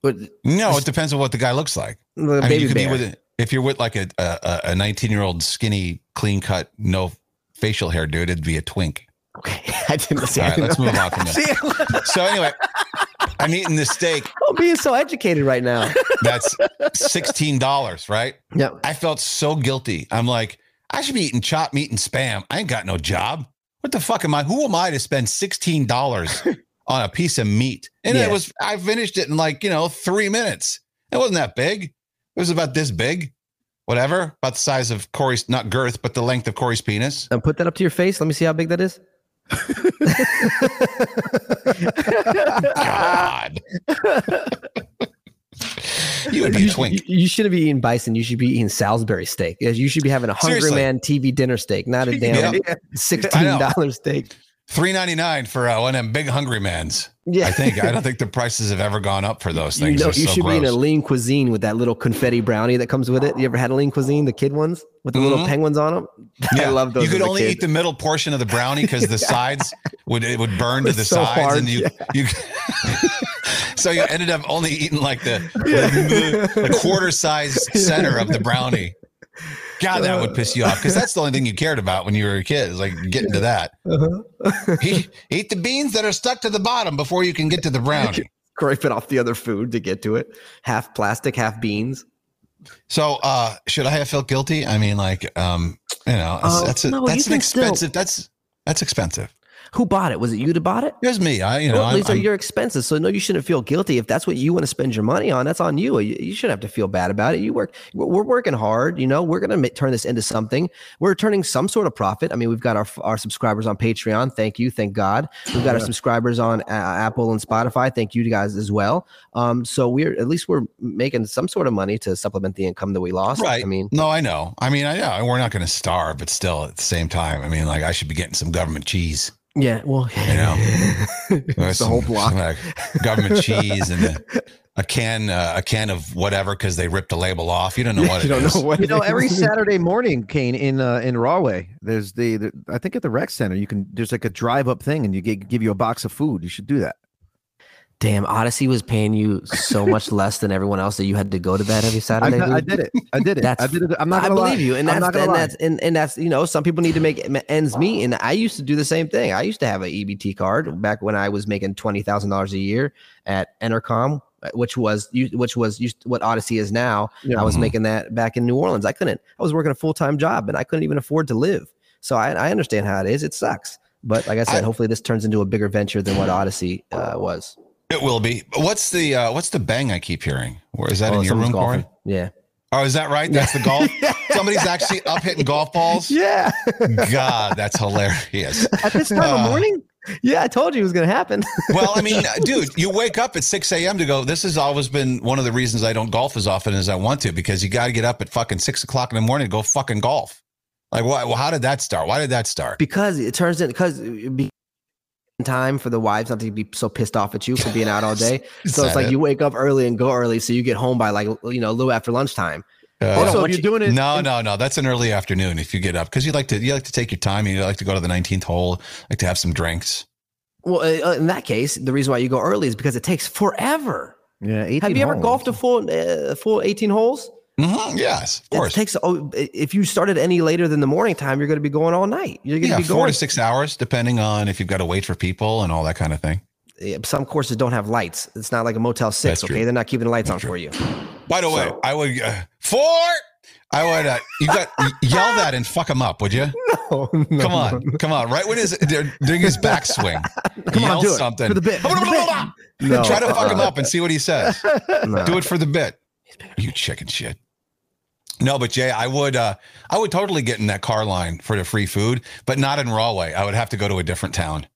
But No, it depends on what the guy looks like. the I mean, baby you could bear. be with if you're with like a a 19 year old skinny, clean cut, no facial hair dude. It'd be a twink. Okay, [laughs] I didn't see. All right, let's move on from [laughs] See, that. So anyway, I'm eating this steak. I'm being so educated right now. That's sixteen dollars, right? Yeah. I felt so guilty. I'm like, I should be eating chopped meat and spam. I ain't got no job. What the fuck am I? Who am I to spend sixteen dollars [laughs] on a piece of meat? And Yeah. it was. I finished it in like you know three minutes. It wasn't that big. It was about this big, whatever, about the size of Corey's not girth, but the length of Corey's penis. And put that up to your face. Let me see how big that is. God. you would be a twink. you- you shouldn't be eating bison. You should be eating Salisbury steak. You should be having a Hungry Seriously. Man TV dinner steak, not a damn Yeah. [laughs] sixteen dollar steak. Three ninety nine for uh, one of them big hungry mans. Yeah. I think I don't think the prices have ever gone up for those You things. know, you so should be in a lean cuisine with that little confetti brownie that comes with it. You ever had a lean cuisine, the kid ones with the little Mhm. penguins on them? [laughs] I love those. You could only kid. eat the middle portion of the brownie because the [laughs] sides would it would burn to the so sides, hard, and you yeah. you. [laughs] so you ended up only eating like the the, the quarter size center of the brownie. God, that would piss you off because that's the only thing you cared about when you were a kid. Is like getting to that. Uh-huh. eat, eat the beans that are stuck to the bottom before you can get to the brownie. [laughs] it off the other food to get to it. Half plastic, half beans. So, uh, should I have felt guilty? I mean, like, um, you know, that's Uh, that's, a, no, that's an can still- expensive. That's that's expensive. Who bought it? Was it you that bought it? It was me. I, you know, well, I'm, these are your expenses, so no, you shouldn't feel guilty if that's what you want to spend your money on. That's on you. You, you shouldn't have to feel bad about it. You work. We're, working hard. You know, we're gonna turn this into something. We're turning some sort of profit. I mean, we've got our our subscribers on Patreon. Thank you, thank God. We've got our subscribers on uh, Apple and Spotify. Thank you guys as well. Um, so we're at least we're making some sort of money to supplement the income that we lost. right. I mean, no, I know. I mean, I know we're not going to starve, but still, at the same time, I mean, like, I should be getting some government cheese. Yeah. Well, [laughs] You know, it's the whole block, like government cheese and a, a can, uh, a can of whatever because they ripped the label off. You don't know [laughs] what you it don't is. know what You know, every is. [laughs] Saturday morning, Kane, in uh, in Rahway, there's the, the I think at the rec center, you can there's like a drive up thing, and you get give you a box of food. You should do that. Damn, Audacy was paying you so much [laughs] less than everyone else that you had to go to bed every Saturday. I dude? did it. I did it. That's- I did it. I'm not I believe lie. you, and that's and lie. that's and, and that's you know some people need to make ends meet, and I used to do the same thing. I used to have an EBT card back when I was making twenty thousand dollars a year at Entercom, which was which was what Audacy is now. Yeah. I was Mhm. making that back in New Orleans. I couldn't. I was working a full time job, and I couldn't even afford to live. So I, I understand how it is. It sucks, but like I said, I- hopefully this turns into a bigger venture than what Audacy uh, was. It will be. What's the uh, what's the bang I keep hearing? Where is that Oh, in your room, golfing. Corey? Yeah. Oh, is that right? That's the [laughs] golf. Somebody's actually up hitting golf balls. [laughs] Yeah. God, that's hilarious. At this time Uh, of morning, yeah, I told you it was gonna happen. [laughs] Well, I mean, dude, you wake up at 6 a.m. to go. This has always been one of the reasons I don't golf as often as I want to because you got to get up at fucking six o'clock in the morning to go fucking golf. Like, why, well, how did that start? Why did that start? because it turns in because be time for the wives not to be so pissed off at you for being out all [laughs] day. So it's like it? you wake up early and go early, so you get home by like you know a little after lunchtime. Uh, also, if you're doing it, no, no, no. That's an early afternoon if you get up because you like to you like to take your time. You like to go to the 19th hole, like to have some drinks. Well, uh, in that case, the reason why you go early is because it takes forever. yeah. Have you ever holes. golfed a full uh, full eighteen holes? Mhm, Yes, of It course. takes. Oh, if you started any later than the morning time, you're going to be going all night. You're going to Yeah, be four going. to six hours, depending on if you've got to wait for people and all that kind of thing. Some courses don't have lights. It's not like a Motel Six. That's okay, true. they're not keeping the lights That's on for you. By the way, I would uh, four. I would. Uh, you got yell that and fuck him up, would you? [laughs] No, Come on, come on. Right when his they're doing his backswing, [laughs] Come yell on, do it. something For the bit. For the bit. No. Try to fuck him up and see what he says. [laughs] No. Do it for the bit. You chicken shit. No, but Jay, I would uh I would totally get in that car line for the free food, but not in Rahway. I would have to go to a different town.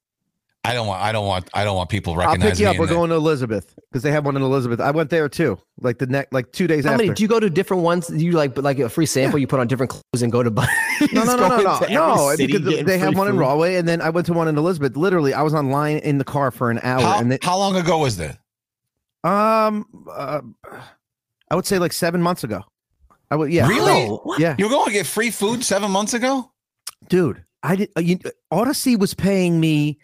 I don't want I don't want I don't want people recognizing. I'll pick you me. up. in We're the- going to Elizabeth because they have one in Elizabeth. I went there too, like the next, like two days How after. many? Do you go to different ones? You like, but like a free sample, you put on different clothes and go to. buy- [laughs] no, no, no, no, no, no. Because they have free one in food. Rahway, and then I went to one in Elizabeth. Literally, I was online in the car for an hour, how, and then how long ago was that? um, uh, I would say like seven months ago. I would, yeah, Really? No, what? yeah, You were going to get free food seven months ago? dude. I did. Uh, you, Audacy was paying me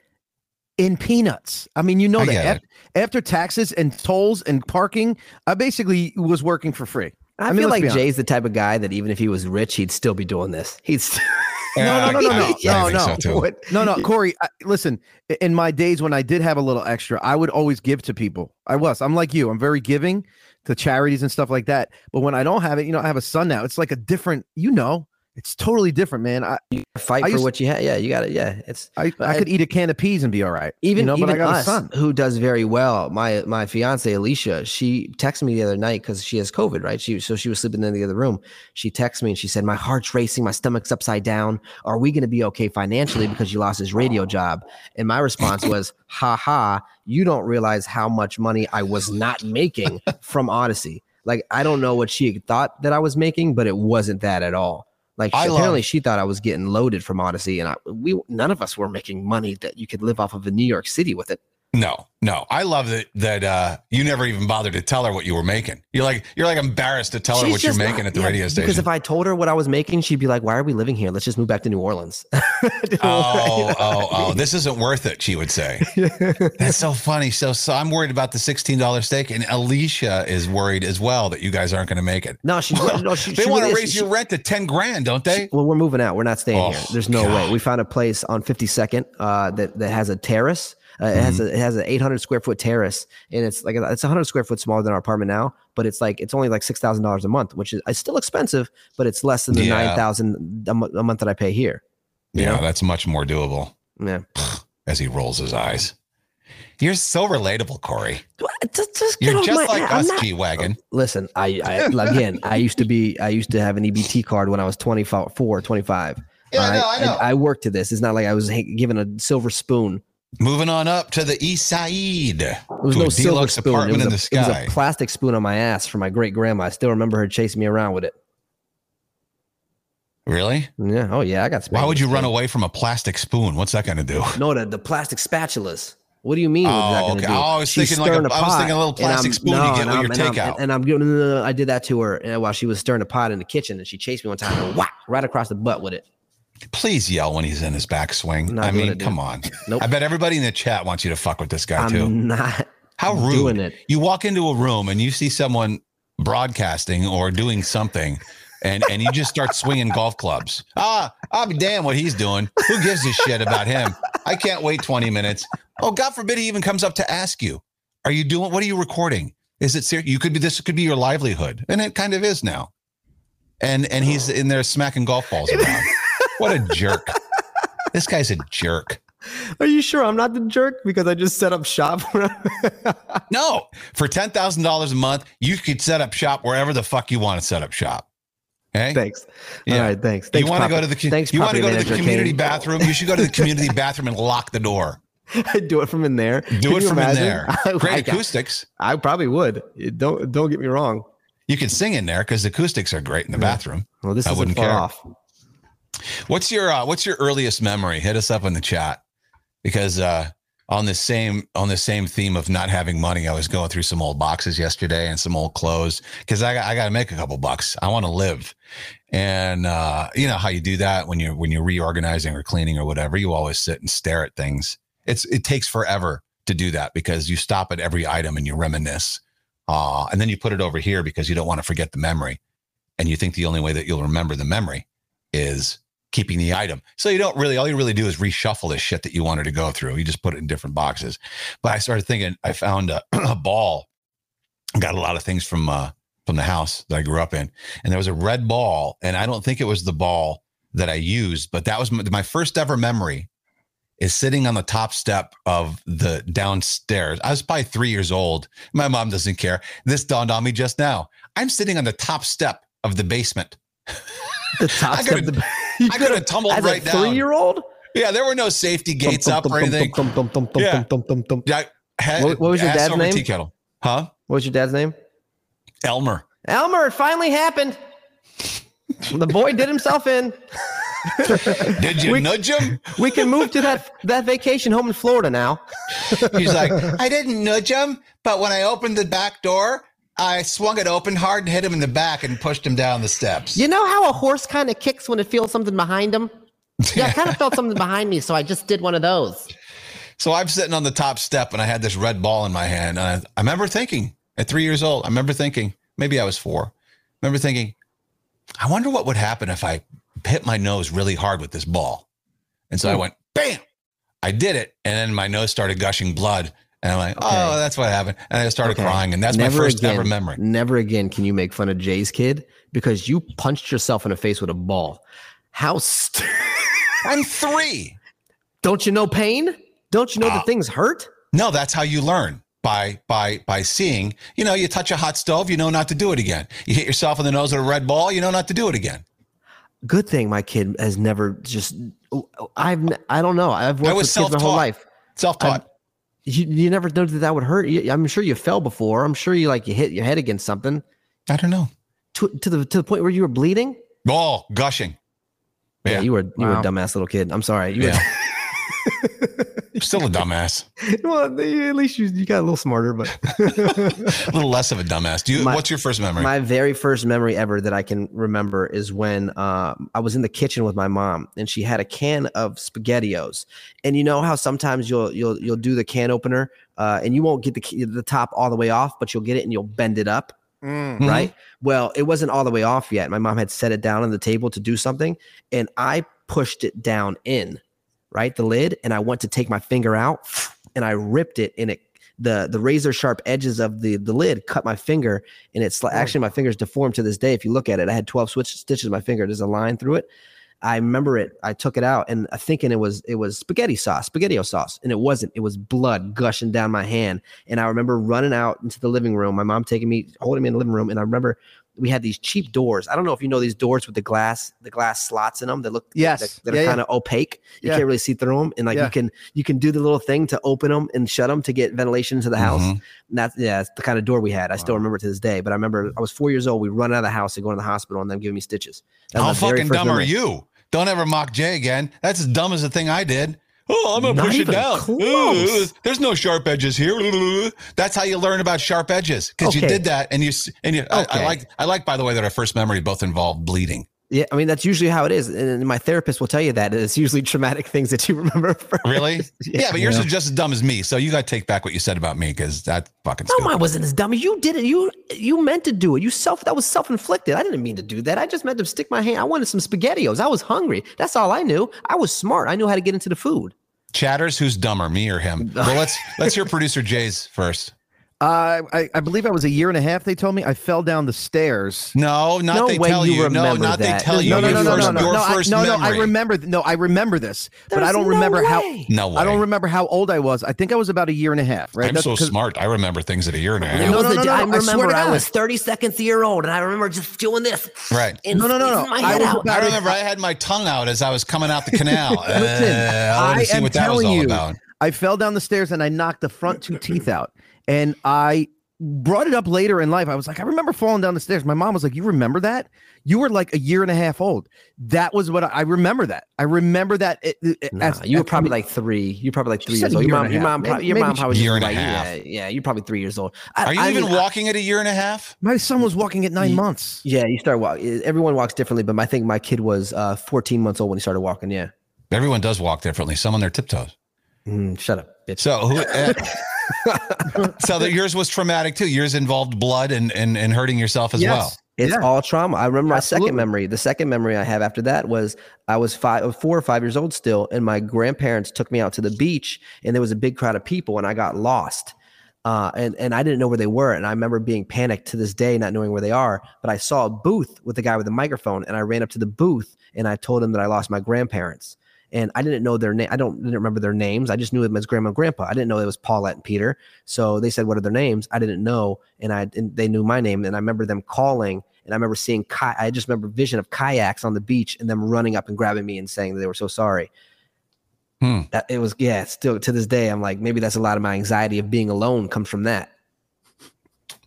in peanuts. I mean, you know I that get after taxes and tolls and parking, I basically was working for free. I, I mean, feel like be honest. Jay's the type of guy that even if he was rich, he'd still be doing this. He'd st- [laughs] Yeah, no, no, no, no, [laughs] I- no, no, no. so, No, no, Corey. I, listen, in my days when I did have a little extra, I would always give to people. I was. I'm like you. I'm very giving to charities and stuff like that. But when I don't have it, you know, I have a son now. It's like a different. You know, it's totally different, man. I you Fight I for what you have. Yeah, you got it. Yeah, it's I, I I- could eat a can of peas and be all right. even you know, even but I got us who does very well. My my fiance Alicia, she texted me the other night because she has COVID, right? She so she was sleeping in the other room. She texted me and she said, "My heart's racing, my stomach's upside down. Are we going to be okay financially because you lost his radio job?" And my response was, "Ha ha! You don't realize how much money I was not making from Audacy. Like I don't know what she thought that I was making, but it wasn't that at all." Like I she- love- apparently she thought I was getting loaded from Audacy, and I, we none of us were making money that you could live off of in New York City with it. No, no. I love that that uh, you never even bothered to tell her what you were making. You're like you're like embarrassed to tell her She's what you're just making not- at the yeah, radio station. Because if I told her what I was making, she'd be like, "Why are we living here? Let's just move back to New Orleans." [laughs] oh, oh, oh, this isn't worth it, she would say. [laughs] That's so funny. So, so I'm worried about the $16 steak, and Alicia is worried as well that you guys aren't going to make it. No, [laughs] she. no, she They she want to raise she- your rent to 10 grand, don't they? Well, we're moving out. We're not staying Oh, here. There's no way. We found a place on 52nd uh, that that has a terrace. Uh, it has Mm-hmm. a it has an 800 square foot terrace, and it's like it's 100 square foot smaller than our apartment now. But it's like it's only like six thousand dollars a month, which is it's still expensive, but it's less than the Yeah. nine thousand a month that I pay here. yeah, know? that's much more doable Yeah. as he rolls his eyes. You're so relatable, Corey. Just, just get You're just my- like us, not- G Wagon. Listen, I, I [laughs] again, I used to be, I used to have an EBT card when I was 24, 25. Yeah, I know, I know. I, worked to this. It's not like I was given a silver spoon. Moving on up to the east side. There was to no a silver spoon. It apartment was, in a, it was a plastic spoon on my ass from my great grandma. I still remember her chasing me around with it. Really? Yeah. Oh yeah, I got. Why would you run away from a plastic spoon? What's that going to do? No, the, the plastic spatulas. What do you mean? Oh, okay. do? Oh, I was She's thinking like a- stirring I was thinking a little plastic spoon you get with your I'm- and I'm- takeout. And I'm no, no, no, no, I did that to her uh, while she was stirring a pot in the kitchen, and she chased me one time and whack right across the butt with it. Please yell when he's in his backswing. Not I mean, it, come on. Nope. I bet everybody in the chat wants you to fuck with this guy I'm too. not. How rude. doing it. You walk into a room and you see someone broadcasting or doing something and, and you just start swinging golf clubs. Ah, I'll be damned what he's doing. Who gives a shit about him? I can't wait 20 minutes. Oh, God forbid he even comes up to ask you, are you doing, what are you recording? Is it serious? You could be, this could be your livelihood. And it kind of is now. And, and he's in there smacking golf balls around. What a jerk. This guy's a jerk. Are you sure I'm not the jerk because I just set up shop? [laughs] No, for ten thousand dollars a month, you could set up shop wherever the fuck you want to set up shop. Okay. thanks. Yeah. All right, thanks. thanks you want to go to the thanks, you want to go to the community Kane. bathroom. You should go to the community [laughs] bathroom and lock the door. I [laughs] do it from in there. Do Can it from in there. Great I- acoustics. I probably would. Don't don't get me wrong. You can sing in there because the acoustics are great in the bathroom. Well, this I isn't wouldn't far care. off. What's your uh, What's your earliest memory? Hit us up in the chat because uh, on the same on the same theme of not having money, I was going through some old boxes yesterday and some old clothes because I got, I got to make a couple bucks. I want to live, and uh, you know how you do that when you're when you're reorganizing or cleaning or whatever. You always sit and stare at things. It's it takes forever to do that because you stop at every item and you reminisce, uh, and then you put it over here because you don't want to forget the memory, and you think the only way that you'll remember the memory is keeping the item. So you don't really, all you really do is reshuffle the shit that you wanted to go through. You just put it in different boxes. But I started thinking, I found a, [clears throat] a ball, got a lot of things from, uh, from the house that I grew up in. And there was a red ball. And I don't think it was the ball that I used, but that was my, my first ever memory is sitting on the top step of the downstairs. I was probably three years old. My mom doesn't care. This dawned on me just now. I'm sitting on the top step of the basement. The top [laughs] step. of the- you [laughs] I could have tumbled as right a down. Three-year-old. Yeah, there were no safety gates up or anything. Yeah. What- what was your dad's name? Tea kettle. Huh? What was your dad's name? Elmer. Elmer. It finally happened. the boy did himself in. [laughs] Did you We- nudge him? [laughs] We can move to that that vacation home in Florida now. He's like, I didn't nudge him, but when I opened the back door, I swung it open hard and hit him in the back and pushed him down the steps. You know how a horse kind of kicks when it feels something behind him? Yeah, I [laughs] kind of felt something behind me, so I just did one of those. So I'm sitting on the top step and I had this red ball in my hand. And I, I remember thinking at three years old, I remember thinking, maybe I was four, I remember thinking, I wonder what would happen if I hit my nose really hard with this ball. And so I hmm. went, bam. I did it. And then my nose started gushing blood. And I'm like, oh, that's what happened. And I started Okay. crying. And that's my first again, ever memory. Never again can you make fun of Jay's kid because you punched yourself in the face with a ball. How st- [laughs] I'm three. don't you know pain? Don't you know Ah. that things hurt? No, that's how you learn by by by seeing. You know, you touch a hot stove, you know not to do it again. You hit yourself in the nose with a red ball, you know not to do it again. Good thing my kid has never just. I've n- I don't know. I've worked with kids my whole life. Self-taught. You, you never know that that would hurt. You, I'm sure you fell before. I'm sure you like you hit your head against something I don't know. to, to the to the point where you were bleeding. Oh, gushing. Yeah, Yeah. you were you were a dumbass little kid. I'm sorry. You Yeah. [laughs] [laughs] Still a dumbass. well, at least you, you got a little smarter, but. [laughs] A little less of a dumbass. Do you My- what's your first memory? My very first memory ever that I can remember is when uh, I was in the kitchen with my mom, and she had a can of Spaghettios. And you know how sometimes you'll you'll you'll do the can opener, uh, and you won't get the the top all the way off, but you'll get it and you'll bend it up, Mm. Mhm. right? Well, it wasn't all the way off yet. My mom had set it down on the table to do something, and I pushed it down in, right, the lid, and I went to take my finger out, and I ripped it, and it the the razor sharp edges of the the lid cut my finger, and it's like oh. actually my finger's deformed to this day. If you look at it, I had twelve switch stitches in my finger. There's a line through it. I remember it. I took it out and I thinking it was it was spaghetti sauce, spaghettio sauce, and it wasn't. It was blood gushing down my hand. And I remember running out into the living room. My mom taking me, holding me in the living room, and I remember we had these cheap doors. I don't know if you know these doors with the glass, the glass slots in them that look Yes. that, that Yeah, are kind of opaque. You Yeah. can't really see through them, and like Yeah. you can you can do the little thing to open them and shut them to get ventilation into the house. Mhm. And that's yeah, that's the kind of door we had. I still remember it to this day. But I remember I was four years old. We run out of the house and go to the hospital, and them giving me stitches. How fucking first dumb are you? Don't ever mock Jay again. That's as dumb as the thing I did. Oh, I'm gonna Not push it down. Uh, There's no sharp edges here. That's how you learn about sharp edges because you did that, and you and you. I, I like I like by the way that our first memory both involved bleeding. Yeah, I mean that's usually how it is, and and my therapist will tell you that it's usually traumatic [laughs] things that you remember. [laughs] First. Really? [laughs] yeah, but yours Yeah. is just as dumb as me. So you got to take back what you said about me because that fucking. No, stupid. mine wasn't as dumb. As you did it. You you meant to do it. You self that was self inflicted. I didn't mean to do that. I just meant to stick my hand. I wanted some spaghettios. I was hungry. That's all I knew. I was smart. I knew how to get into the food. Chatters, who's dumber, me or him? Well, let's let's hear producer Jay's first. Uh, I, I believe I was a year and a half. They told me I fell down the stairs. No, not No they way tell you you. No, remember not they tell There's you. No, no, no, no, first, no, no, your no, I, first no, no. I remember. No, I remember this, but I don't no remember how. No way. I don't remember how old I was. I think I was about a year and a half. Right. I'm That's so 'cause- smart. I remember things at a year and a half. There No, was no, no, no, I I swear remember to I was 30 seconds a year old, and I remember just doing this. Right. And No, no, no, no. I was I remember I had my tongue out as I was coming out the canal. [laughs] Uh, I I am was telling you, about. I fell down the stairs and I knocked the front two teeth out. And I brought it up later in life. I was like, I remember falling down the stairs. My mom was like, You remember that? You were like a year and a half old. That was what I, I remember. That I remember that. It, it- Nah, as- you were as- probably like three. You're probably like three years old. Your mom, your mom, probably, Maybe- your maybe mom probably Year just and a half. Yeah, yeah, you're probably three years old. I, Are you I even mean, I- walking at a year and a half? my son was walking at nine Ye- months. yeah, you start walking. Everyone walks differently, but I think my kid was uh, 14 months old when he started walking. Yeah. Everyone does walk differently. Some on their tiptoes. Mm, shut up, bitch. So, who, uh, [laughs] so that yours was traumatic too. Yours involved blood and and, and hurting yourself as Yes. well. It's Yeah. all trauma. I remember my second memory. The second memory I have after that was I was five, four or five years old still, and my grandparents took me out to the beach, and there was a big crowd of people, and I got lost. Uh, and and I didn't know where they were, and I remember being panicked to this day, not knowing where they are. But I saw a booth with the guy with the microphone, and I ran up to the booth, and I told him that I lost my grandparents, and I didn't know their name. I don't didn't remember their names. I just knew them as grandma and grandpa. I didn't know it was Paulette and Peter. So they said, "What are their names?" I didn't know, and I and they knew my name, and I remember them calling, and I remember seeing. Ki- I just remember vision of kayaks on the beach, and them running up and grabbing me and saying that they were so sorry. Hmm. That it was, yeah. Still to this day, I'm like, maybe that's a lot of my anxiety of being alone comes from that.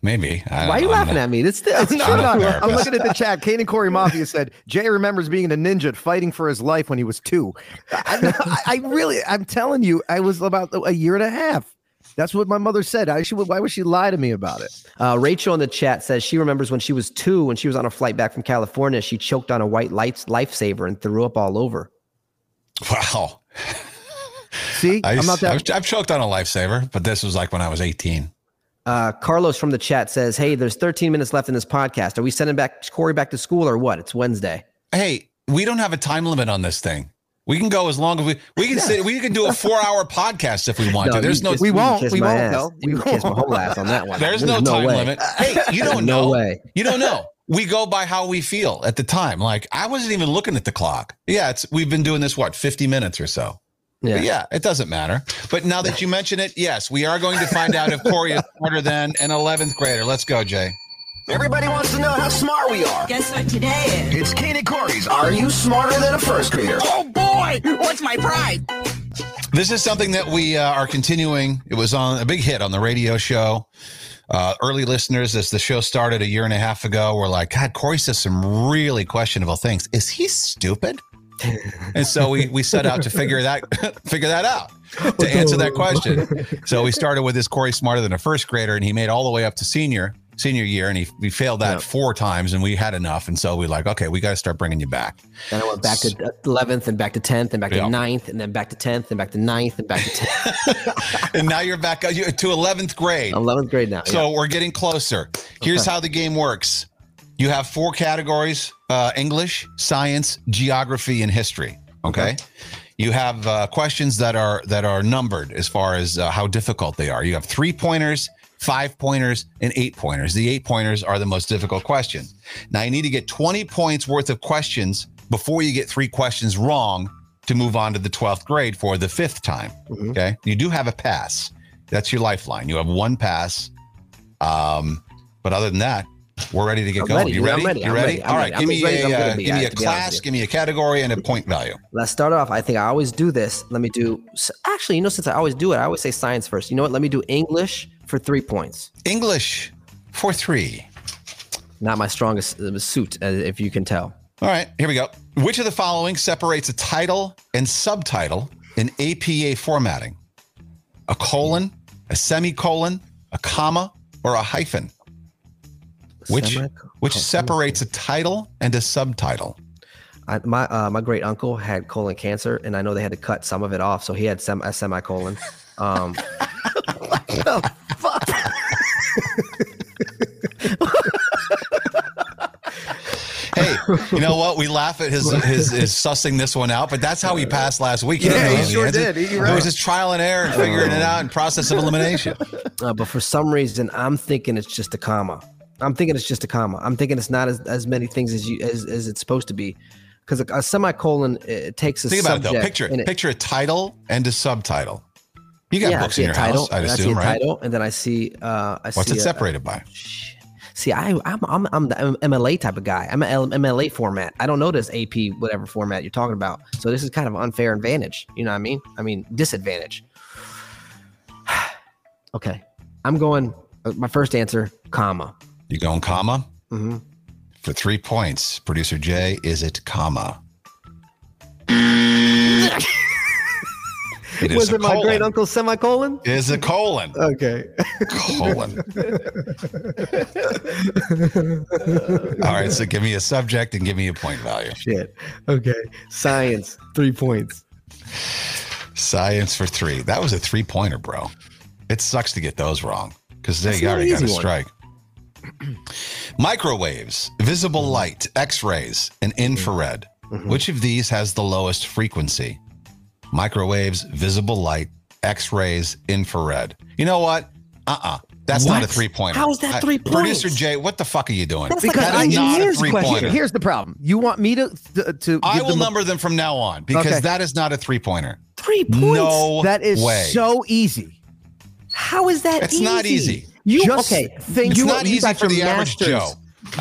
Maybe. I Why are don't you know. laughing at me? It's, it's No, true. I'm a I'm looking at the chat. Kane and Corey Mafia said Jay remembers being a ninja fighting for his life when he was two. I, I, I really, I'm telling you, I was about a year and a half. That's what my mother said. I should. Why would she lie to me about it? Uh, Rachel in the chat says she remembers when she was two, when she was on a flight back from California, she choked on a white lights lifesaver and threw up all over. Wow. See, I I'm not that. I've, I've choked on a lifesaver, but this was like when I was 18. Uh, Carlos from the chat says, "Hey, there's 13 minutes left in this podcast. Are we sending back Corey back to school or what? It's Wednesday. Hey, we don't have a time limit on this thing. We can go as long as we we can sit. We can do a four hour [laughs] podcast if we want to. There's no We won't, we won't, ass. though. We You kiss my whole ass on that one. there's no time way. limit. Hey, you [laughs] don't No know. way. You don't know. We go by how we feel at the time. Like I wasn't even looking at the clock. Yeah, it's we've been doing this what 50 minutes or so. Yeah. But yeah, it doesn't matter. But now that you mention it, yes, we are going to find out if Corey is smarter than an 11th grader. Let's go, Jay. Everybody wants to know how smart we are. Guess what today is? It's Kane and Corey's Are You Smarter Than a First Grader? Oh boy, what's my pride? This is something that we uh, are continuing. It was on a big hit on the radio show. Uh, early listeners, as the show started a year and a half ago, were like, God, Corey says some really questionable things. Is he stupid? And so we we set out to figure that [laughs] figure that out to answer that question. So we started with this Corey smarter than a first grader, and he made all the way up to senior senior year, and he we failed that four times, and we had enough, and so we like, okay, we got to start bringing you back. Then I went back to 11th and back to 10th and back to 9th and then back to 10th and back to 9th and back to 10th. and now you're back uh, to 11th grade. 11th grade now. So we're getting closer. Here's Okay. how the game works. You have four categories: uh, English, science, geography, and history. Okay. You have uh, questions that are that are numbered as far as uh, how difficult they are. You have three pointers, five pointers, and eight pointers. The eight pointers are the most difficult question. Now you need to get 20 points worth of questions before you get three questions wrong to move on to the 12th grade for the fifth time. Mhm. Okay. You do have a pass. That's your lifeline. You have one pass. Um, but other than that, we're ready to get I'm going. ready, You ready? ready, You ready? ready, All right. Give me as ready as a uh, give me a to be honest class. Give me a category and a point value. Let's start off. I think I always do this. Let me do. Actually, you know, since I always do it, I always say science first. You know what? Let me do English for three points. English for three. Not my strongest uh, suit, uh, if you can tell. All right. Here we go. Which of the following separates a title and subtitle in APA formatting? A colon, a semicolon, a comma, or a hyphen? Which Semicolon. which separates a title and a subtitle? I, my uh, my great uncle had colon cancer, and I know they had to cut some of it off, so he had sem- a semicolon. Um, Hey, you know what? We laugh at his, his sussing this one out, but that's how he passed last week. Yeah, he sure did. It was just trial and error and figuring it out and process of elimination. uh, but for some reason, I'm thinking it's just a comma. I'm thinking it's just a comma. I'm thinking it's not as, as many things as you as, as it's supposed to be, because a, a semicolon it takes a Think about it though. Picture it. Picture a title and a subtitle. You got yeah, books in your title. house, I'd I see assume, a right? title, and then I see uh, I What's see it a- separated by? See, I, I'm I'm I'm the MLA type of guy. I'm an MLA format. I don't know this AP whatever format you're talking about. So this is kind of unfair advantage. You know what I mean? I mean disadvantage. [sighs] okay, I'm going. uh, My first answer, comma. You going comma hmm for three points. Producer Jay, is it comma? [laughs] It is Was it my colon. great uncle semicolon? It Is a colon. Okay. colon. [laughs] All right, so give me a subject and give me a point value. Shit. Okay. Science, three points. Science for three. That was a three pointer, bro. It sucks to get those wrong because they already got a strike. [clears throat] Microwaves, visible light, X rays, and infrared. Mhm. Which of these has the lowest frequency? Microwaves, visible light, X rays, infrared. You know what? Uh uh That's not a three pointer. How is that three Producer? Jay, what the fuck are you doing? That's like that an is not a three question. pointer. Here's the problem. You want me to to, to I give will them a- number them from now on because Okay. that is not a three pointer. Three points. No that is way. so easy. How is that? It's not easy. You Just okay? think- It's you, not you easy got for your the average masters. Joe.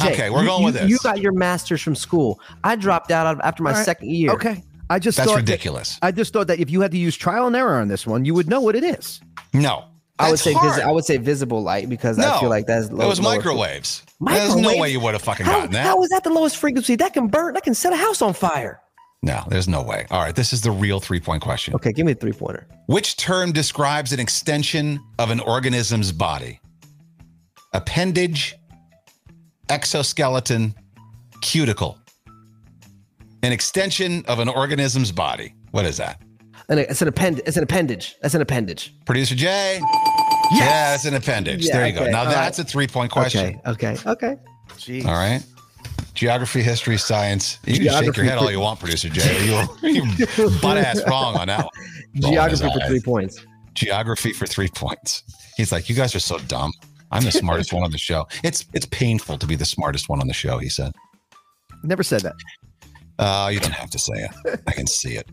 Jay, Okay, we're you- going with you- this. You got your masters from school. I dropped out after my All right. second year. Okay. I just That's thought ridiculous. That, I just thought that if you had to use trial and error on this one, you would know what it is. No. I would say hard. visi- I would say visible light because no. I feel like that's it was lower- microwaves. There's no way you would have fucking How, gotten that. how is that the lowest frequency? That can burn. That can set a house on fire. no, there's no way. All right, this is the real three point question. Okay, give me a three pointer. Which term describes an extension of an organism's body? Appendage, exoskeleton, cuticle. An extension of an organism's body. What is that? And it's an append. It's an appendage. That's an appendage. Producer Jay? Yeah, it's an appendage. Yeah, there you go. Now all that's a three point question. Okay. Okay. Okay. Jeez. All right. Geography, history, science. You can shake your head all you want, producer Jay. [laughs] You, you butt ass wrong on that one. Geography for three points. Geography for three points. He's like, you guys are so dumb. I'm the smartest one on the show. It's it's painful to be the smartest one on the show. He said. Never said that. Uh, you don't have to say it. I can see it.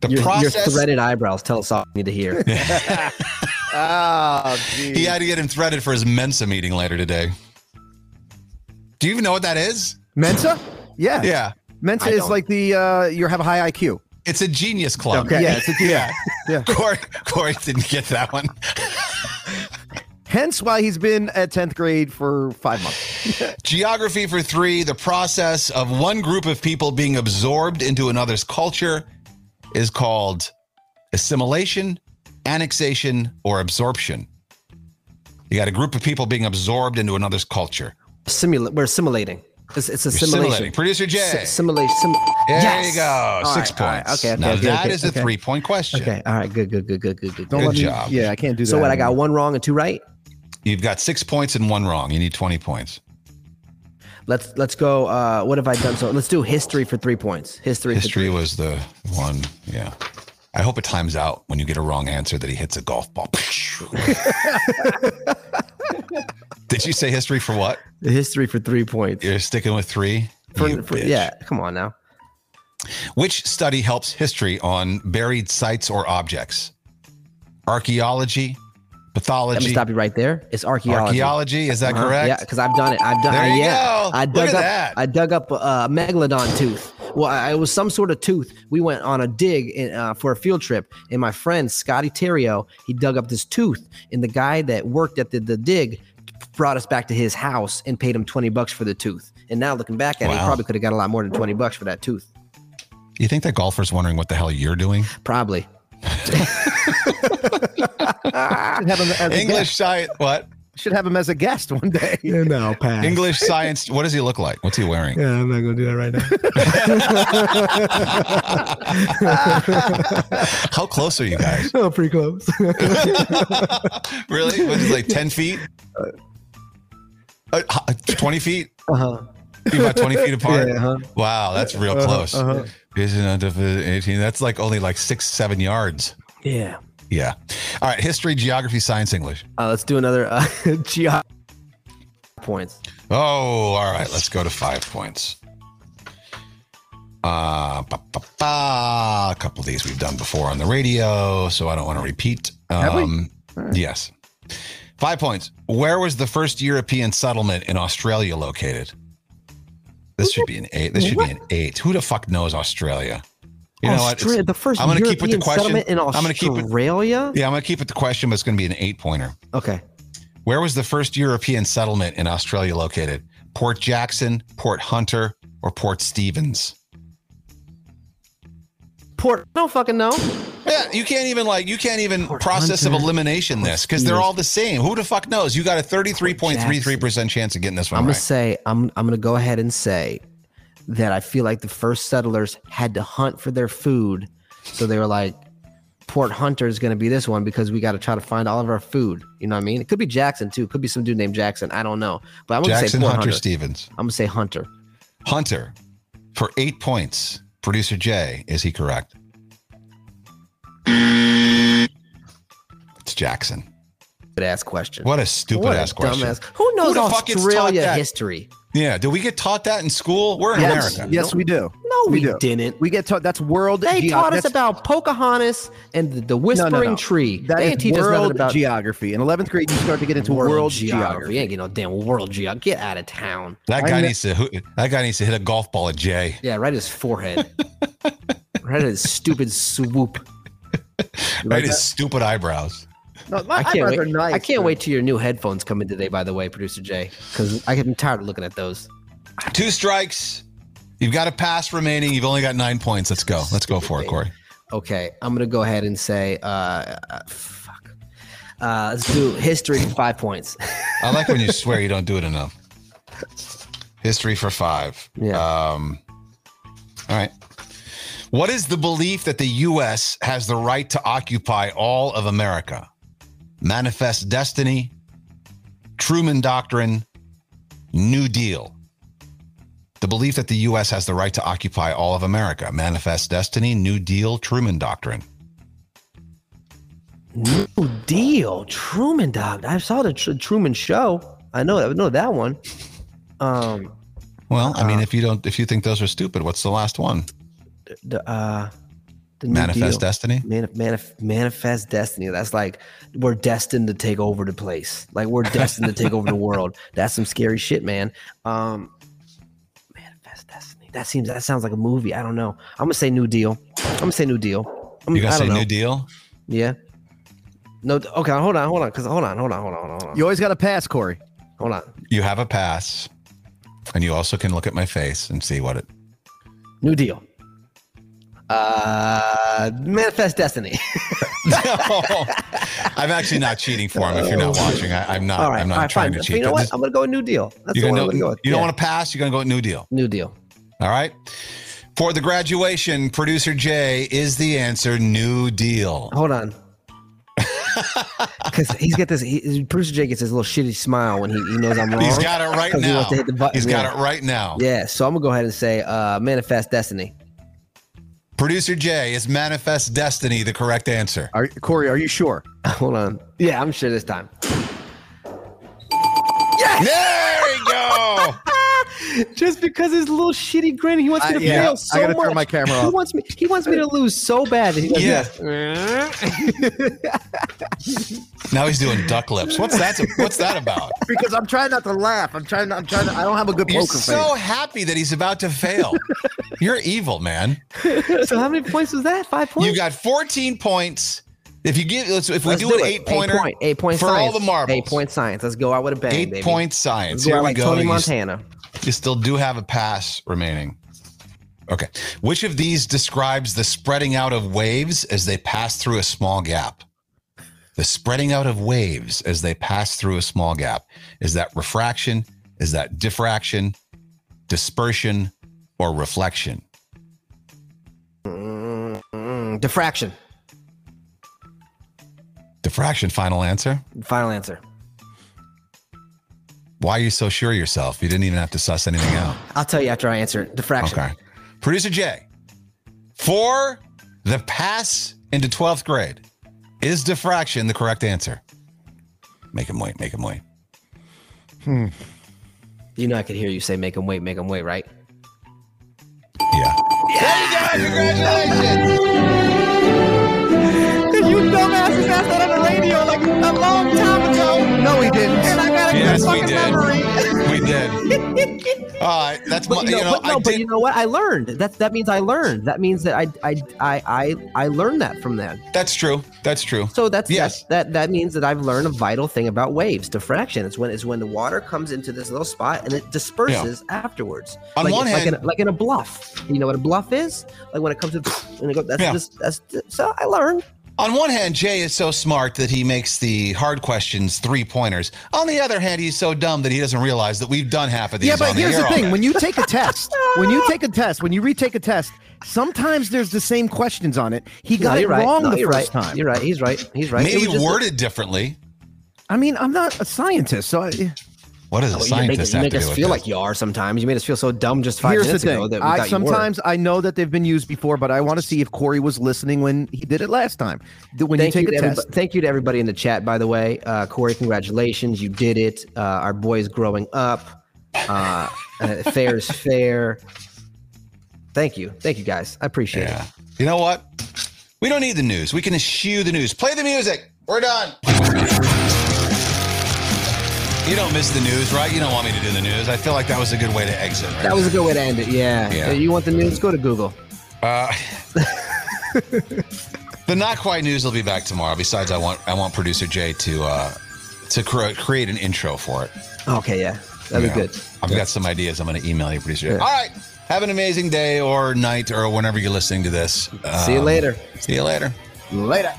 The Your, your threaded eyebrows tell us all we need to hear. [laughs] [laughs] Oh, he had to get him threaded for his Mensa meeting later today. Do you even know what that is? Mensa? Yeah. Yeah. Mensa I is don't. like the uh you have a high IQ. It's a genius club. Okay. Yeah, it's a yeah. [laughs] Yeah. Corey, Corey didn't get that one. Hence why he's been at 10th grade for five months. [laughs] Geography for three, the process of one group of people being absorbed into another's culture is called assimilation, annexation, or absorption. You got a group of people being absorbed into another's culture. Simula- we're assimilating. It's, it's a You're simulation. simulating. Producer Jay. Si- simulation. Sim- There yes! you go. All Six right, all right. points. Okay, okay, now okay, that okay, is a three point question. Okay. All right. Good. Good. Good. Good. Good. Good. Don't Good let me- yeah, I can't do that. So what? I got one wrong and two right. You've got six points and one wrong. You need 20 points. Let's let's go. Uh, what have I done? So let's do history for three points. History. For History was the one. Yeah. I hope it times out when you get a wrong answer that he hits a golf ball. [laughs] Did you say history for what? History for three points. You're sticking with three? For- for- yeah. Come on now. Which study helps history on buried sites or objects? Archaeology, Let me stop you right there. It's archaeology. archaeology. Is that Uh-huh. correct? Yeah, because I've done it. I've done. There I, yeah, go. I Look dug at up. that. I dug up a megalodon tooth. Well, I, it was some sort of tooth. We went on a dig in, uh, for a field trip, and my friend Scotty Terrio, he dug up this tooth, and the guy that worked at the, the dig brought us back to his house and paid him twenty bucks for the tooth. And now looking back at it, he probably could have got a lot more than twenty bucks for that tooth. You think that golfer's wondering what the hell you're doing? Probably. Should have him as English science. What? Should have him as a guest one day. [laughs] no, pass. English science. What does he look like? What's he wearing? Yeah, I'm not gonna do that right now. [laughs] How close are you guys? oh, pretty close. [laughs] Really? What is it, like 10 feet? Uh, 20 feet? uh-huh. You about 20 feet apart? Yeah, uh-huh. Wow, that's real close. uh-huh. Isn't it, uh, 18? That's like only like six, seven yards. Yeah. Yeah. All right. History, geography, science, English. Uh, let's do another uh, [laughs] geo points. Oh, all right. Let's go to five points. Uh, ba, ba, ba. A couple of these we've done before on the radio, so I don't want to repeat. Have we? Um, Yes. Five points. Where was the first European settlement in Australia located? This should be an eight. This should be an eight. Who the fuck knows Australia? You know what? Australia, the first I'm gonna keep with the question. in I'm gonna keep it- Australia. Yeah, I'm going to keep it the question, but it's going to be an eight pointer. Okay. Where was the first European settlement in Australia located? Port Jackson, Port Hunter, or Port Stephens? Port. I don't fucking know. Yeah, you can't even like you can't even process Hunter, of elimination this because they're all the same. Who the fuck knows? You got a 33.33% chance of getting this one I'm gonna right. say I'm I'm gonna go ahead and say that I feel like the first settlers had to hunt for their food, so they were like, Port Hunter is gonna be this one because we got to try to find all of our food. You know what I mean? It could be Jackson too. It could be some dude named Jackson. I don't know, but I'm gonna Jackson say Port Hunter, Hunter. Stevens. I'm gonna say Hunter. Hunter for 8 points. Producer Jay, is he correct? It's Jackson. Good ass question. What a stupid What a ass question. dumbass- Who knows the fuck gets taught Australia that? history? Yeah, do we get taught that in school? We're in Yes, America. yes, we do. No, we, do. didn't. We get taught that's world. They geo- taught us about Pocahontas and the, the Whispering no, no. Tree. That they is didn't us world about geography. In 11th grade, you start to get into world, geography. You ain't get no damn world geography. Get out of town. That guy needs to that guy needs to hit a golf ball at Jay. Yeah, right at his forehead. [laughs] right at his stupid swoop. You Right his stupid eyebrows. No, my I can't eyebrows wait. are nice, I can't but- wait till your new headphones come in today. By the way, producer Jay, because I'm tired of looking at those. Two strikes. You've got a pass remaining. You've only got nine points. Let's go. Let's go for it, Corey. Okay, I'm gonna go ahead and say, uh, uh, fuck. Uh, let's do history for five points. I like when you [laughs] swear you don't do it enough. History for five. Yeah. Um, all right. What is the belief that the U.S. has the right to occupy all of America? Manifest Destiny, Truman Doctrine, New Deal. The belief that the U.S. has the right to occupy all of America. Manifest Destiny, New Deal, Truman Doctrine. New Deal, Truman Dog. I saw the Tr- Truman Show. I know, I know that one. Um, Well, I mean, if you don't, if you think those are stupid, what's the last one? The uh, the Manifest Deal. Destiny. Manif- manif- manifest destiny. That's like we're destined to take over the place. Like we're destined to take over the [laughs] world. That's some scary shit, man. Um, manifest destiny. That seems. That sounds like a movie. I don't know. I'm gonna say New Deal. I'm gonna say New Deal. I'm, You gonna say know. New Deal? Yeah. No. Okay. Hold on. Hold on. Cause hold on. Hold on. Hold on. Hold on. You always got to pass, Corey. Hold on. You have a pass, and you also can look at my face and see what it. New Deal. Uh, manifest destiny. [laughs] no, I'm actually not cheating for him. If you're not watching, I, I'm not. All right. I'm not right, trying fine. to cheat. You know what? I'm gonna go with New Deal. That's you're the one gonna go with. you don't want to pass. You're gonna go with New Deal. New Deal. All right. For the graduation, producer Jay is the answer. New Deal. Hold on. [laughs] Because he's got this. He, producer Jay gets this little shitty smile when he, he knows I'm wrong. He's got it right he now. wants to hit the button. He's got Yeah. it right now. Yeah, so I'm gonna go ahead and say uh, manifest destiny. Producer Jay is Manifest Destiny the correct answer. Are, Corey, are you sure? [laughs] Hold on. Yeah, I'm sure this time. There you go. Just because his little shitty grin, he wants me I- to yeah, fail I so gotta much. turn my camera off. He wants me. He wants me to lose so bad. that he does Yeah. this. [laughs] Now he's doing duck lips. What's that? What's that about? Because I'm trying not to laugh. I'm trying. I'm trying. To, I don't have a good You're poker so face. happy that he's about to fail. You're evil, man. [laughs] so how many points was that? Five points. You got 14 points. If you give, let's, if we Let's do, an eight pointer point. Eight point for science. all the marbles, Eight point science. Let's go out with a bang. eight baby. point science. Let's Here we like go. Tony You Montana. You still do have a pass remaining. Okay. Which of these describes the spreading out of waves as they pass through a small gap? The spreading out of waves as they pass through a small gap. Is that refraction? Is that diffraction, dispersion, or reflection? Mm, diffraction. Diffraction, final answer. Final answer. Why are you so sure of yourself? You didn't even have to suss anything out. I'll tell you after I answer it. Diffraction. Okay. Producer Jay, for the pass into 12th grade, is diffraction the correct answer? Make him wait, make him wait. Hmm. You know I could hear you say make him wait, make him wait, right? Yeah. Cause you dumbasses asked that on the radio like a long time ago. No, he didn't. And I got a Yes, good we fucking did. memory. We did. [laughs] All right. That's my, But you know, but, I no, but did- you know what? I learned. That's that means I learned. That means that I I I I, I learned that from that. That's true. That's true. So that's Yes. that, that that means that I've learned a vital thing about waves. Diffraction. It's when it's when the water comes into this little spot and it disperses afterwards. On like, one like hand- in, a- like in a bluff. You know what a bluff is? Like when it comes to and it go, that's Yeah. just that's so I learned. On one hand, Jay is so smart that he makes the hard questions three pointers. On the other hand, he's so dumb that he doesn't realize that we've done half of these. Yeah, but on here's air the thing: when you take a test, when you take a test, when you retake a test, sometimes there's the same questions on it. He got No, it right. wrong No, the first right. time. You're right. He's right. He's right. It maybe was just- worded differently. I mean, I'm not a scientist, so I, What does a Well, you make, scientist you make us feel this? like you are sometimes. You made us feel so dumb just five here's the minutes ago thing: that we I thought you were. sometimes I know that they've been used before, but I want to see if Corey was listening when he did it last time. When thank you you, take to a test, thank you to everybody in the chat, by the way. Uh, Corey, congratulations. You did it. Uh, our boy's growing up. Uh, uh, [laughs] fair is fair. Thank you. Thank you, guys. I appreciate Yeah. it. You know what? We don't need the news. We can eschew the news. Play the music. We're done. You don't miss the news, right? You don't want me to do the news. I feel like that was a good way to exit. Right? That was a good way to end it. Yeah. Yeah. You want the news? Go to Google. Uh, [laughs] the not quite news will be back tomorrow. Besides, I want I want producer Jay to uh, to cre- create an intro for it. Okay. Yeah. That'd Yeah. be good. I've got some ideas. I'm going to email you, producer. Jay. Yeah. All right. Have an amazing day or night or whenever you're listening to this. See you Um, later. See you later. later.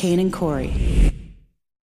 Kane and Corey.